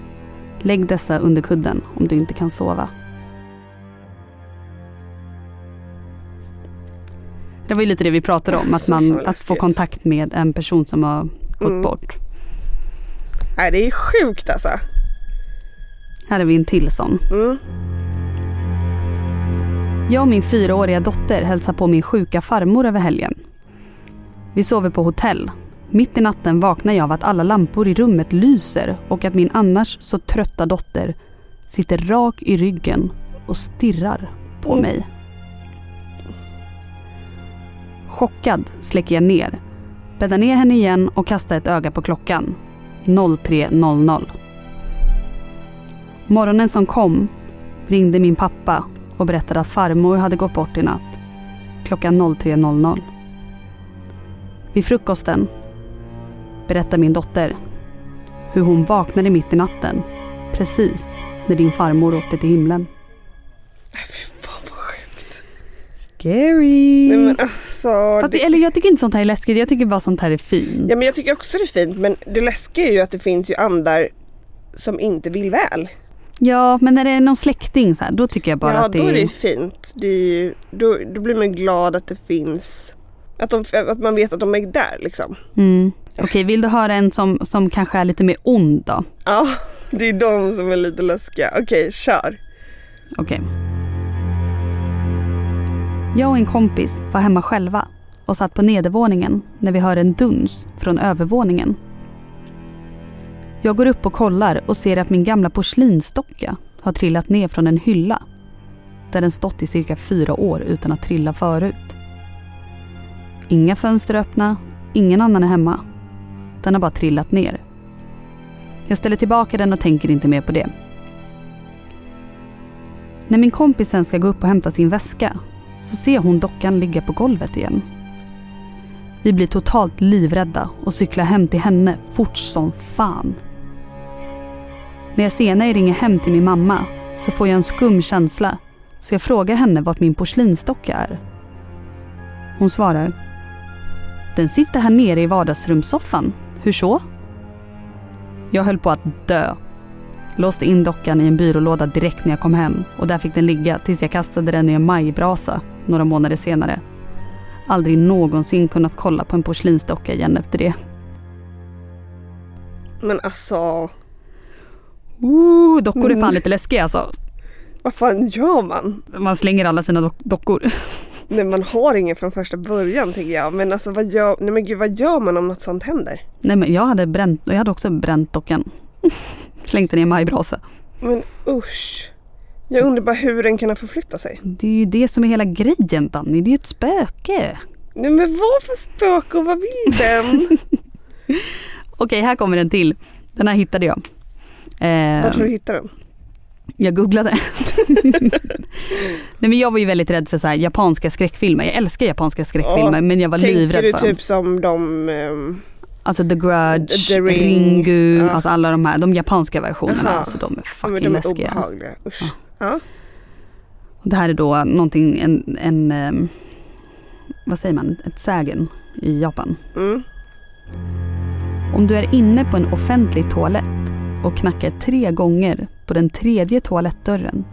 lägg dessa under kudden om du inte kan sova. Det var ju lite det vi pratade om, att, man, att få kontakt med en person som har gått Mm. bort. Nej, det är sjukt alltså. Här är vi en till sån. Mm. Jag och min fyraåriga dotter hälsar på min sjuka farmor över helgen. Vi sover på hotell. Mitt i natten vaknar jag av att alla lampor i rummet lyser och att min annars så trötta dotter sitter rak i ryggen och stirrar på mig. Chockad släcker jag ner, bäddar ner henne igen och kastar ett öga på klockan. 03.00. Morgonen som kom ringde min pappa och berättade att farmor hade gått bort i natt klockan 03.00. Vid frukosten berättar min dotter hur hon vaknade mitt i natten precis när din farmor åkte till himlen. Äh, Fy fan vad sjukt. Scary! Nej men alltså. Fast, Det, Eller jag tycker inte sånt här är läskigt, jag tycker bara sånt här är fint. ja men jag tycker också det är fint men det läskiga är ju att det finns ju andar som inte vill väl. Ja, men när det är någon släkting så här, då tycker jag bara ja att det då är är... det fint. Det är ju, då, då blir man glad att det finns, att, de, att man vet att de är där liksom. Mm. Okej, vill du höra en som, som kanske är lite mer ond då? Ja, det är de som är lite läskiga. Okej, kör. Okej. Jag och en kompis var hemma själva och satt på nedervåningen när vi hör en duns från övervåningen. Jag går upp och kollar och ser att min gamla porslinsdocka har trillat ner från en hylla där den stått i cirka fyra år utan att trilla förut. Inga fönster öppna, ingen annan är hemma. Den har bara trillat ner. Jag ställer tillbaka den och tänker inte mer på det. När min kompis sen ska gå upp och hämta sin väska så ser hon dockan ligga på golvet igen. Vi blir totalt livrädda och cyklar hem till henne fort som fan. När jag senare ringer hem till min mamma så får jag en skum känsla så jag frågar henne vart min porslinsdocka är. Hon svarar. Den sitter här nere i vardagsrumssoffan. Hur så? Jag höll på att dö. Låste in dockan i en byrålåda direkt när jag kom hem och där fick den ligga tills jag kastade den i en majbrasa några månader senare. Aldrig någonsin kunnat kolla på en porslinsdocka igen efter det. Men alltså, Ooh, dockor är fan lite läskiga alltså. vad fan gör man? Man slänger alla sina dock- dockor. Nej man har ingen från första början tänker jag. Men alltså vad gör, nej men gud, vad gör man om något sånt händer? Nej men jag hade bränt, jag hade också bränt dockan. Slängt den i en majbrasa. Men usch. Jag undrar bara hur den kan förflytta sig. Det är ju det som är hela grejen Danny, det är ju ett spöke. Nej men vad för spöke och vad vill den? Okej, här kommer en till. Den här hittade jag. Eh, Var tror du hittade den? Jag googlade. Nej men jag var ju väldigt rädd för så här japanska skräckfilmer. Jag älskar japanska skräckfilmer Ja, men jag var livrädd Tänker du för typ dem. som de... ehm, Alltså The Grudge, The Ring. Ringu, Ja. alltså alla de här, de japanska versionerna. Aha. Alltså de är ja, fucking men de är läskiga. obehagliga. Usch. Ja. Det här är då någonting, en, en vad säger man, ett sägen i Japan. Mm. Om du är inne på en offentlig toalett och knackar tre gånger på den tredje toalettdörren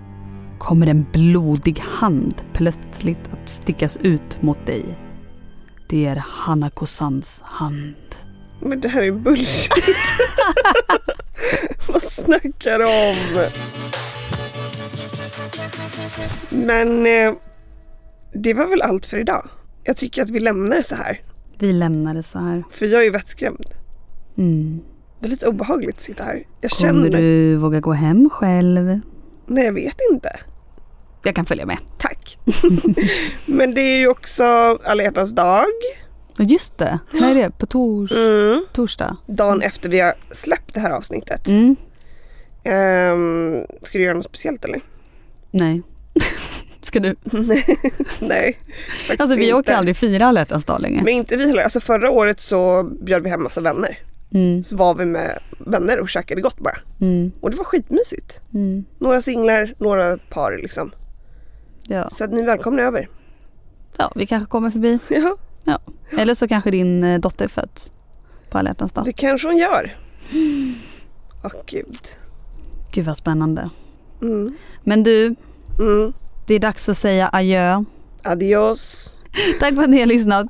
kommer en blodig hand plötsligt att stickas ut mot dig. Det är Hanako-sans hand. Men det här är bullshit. Vad snackar du om? Men eh, det var väl allt för idag. Jag tycker att vi lämnar det så här. Vi lämnar det så här. För jag är ju vettskrämd. Mm. Det är lite obehagligt att sitta här. Jag Kommer känner... du våga gå hem själv? Nej jag vet inte. Jag kan följa med. Tack. Men det är ju också alla hjärtans dag. Ja, Just det, när är det? På tors Mm. torsdag? Dagen efter vi har släppt det här avsnittet. Mm. Ehm, ska du göra något speciellt eller? Nej. Ska du? Nej. Alltså vi inte. åker aldrig fira alla dag längre. Men inte vi heller. Alltså förra året så bjöd vi hem massa vänner. Mm. Så var vi med vänner och käkade gott bara. Mm. Och det var skitmysigt. Mm. Några singlar, några par liksom. Ja. Så att ni är välkomna över. ja, vi kanske kommer förbi. Ja, Ja. Eller så kanske din eh, dotter föds på alla dag. det kanske hon gör. Åh gud. Gud vad spännande. Mm. Men du, Mm. det är dags att säga adjö. Adios. Tack för att ni har lyssnat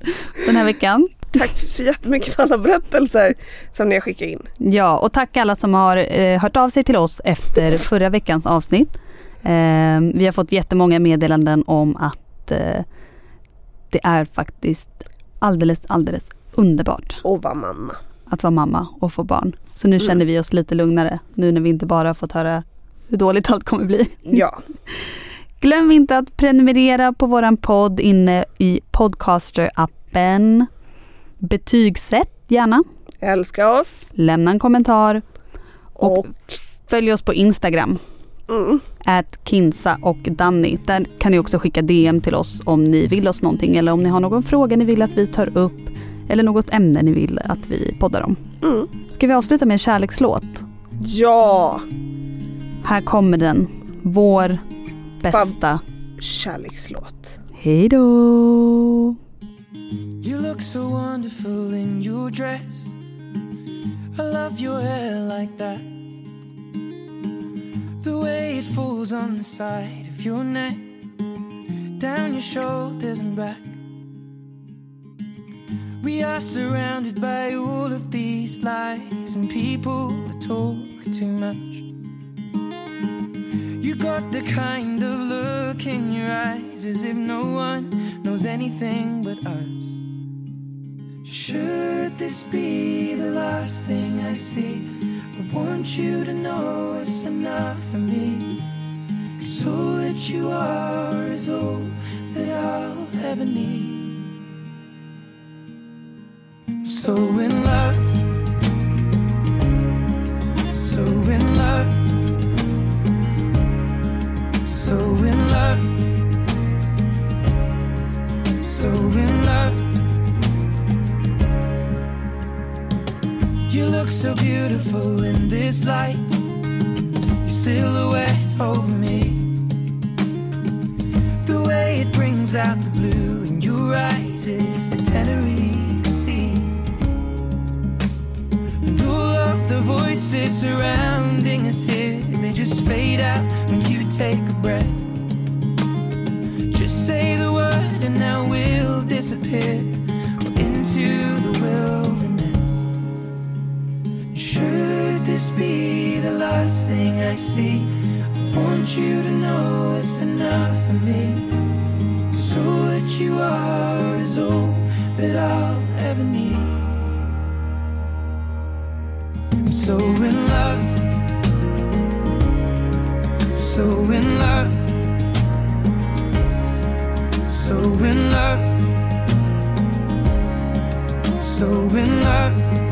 den här veckan. Tack så jättemycket för alla berättelser som ni har skickat in. Ja, och tack alla som har eh, hört av sig till oss efter förra veckans avsnitt. Eh, vi har fått jättemånga meddelanden om att eh, det är faktiskt alldeles, alldeles underbart Och var mamma. att vara mamma och få barn. Så nu känner vi oss lite lugnare nu när vi inte bara fått höra hur dåligt allt kommer bli. Ja. Glöm inte att prenumerera på våran podd inne i Podcaster-appen. Betygsätt gärna. Älska oss. Lämna en kommentar. Och, Och följ oss på Instagram. mm, At Kinsa och Danny. Där kan ni också skicka DM till oss om ni vill oss någonting eller om ni har någon fråga ni vill att vi tar upp. Eller något ämne ni vill att vi poddar om. mm. Ska vi avsluta med en kärlekslåt? Ja. Här kommer den. Vår bästa. Kärlekslåt. Hej då! You look so wonderful in your dress. I love your hair like that. The way it falls on the side of your neck, down your shoulders and back. We are surrounded by all of these lies and people that talk too much. You got the kind of look in your eyes as if no one knows anything but us. Should this be the last thing I see? Want you to know it's enough for me. Cause all that you are is all that I'll ever need. I'm so in love. Look so beautiful in this light. Your silhouette over me. The way it brings out the blue in your eyes is the Tenerife Sea. And all of the voices surrounding us here, they just fade out when you take a breath. Just say the word and now we'll disappear into last thing I see? I want you to know it's enough for me. So that you are is all that I'll ever need. I'm so in love. So in love, so in love, so in love.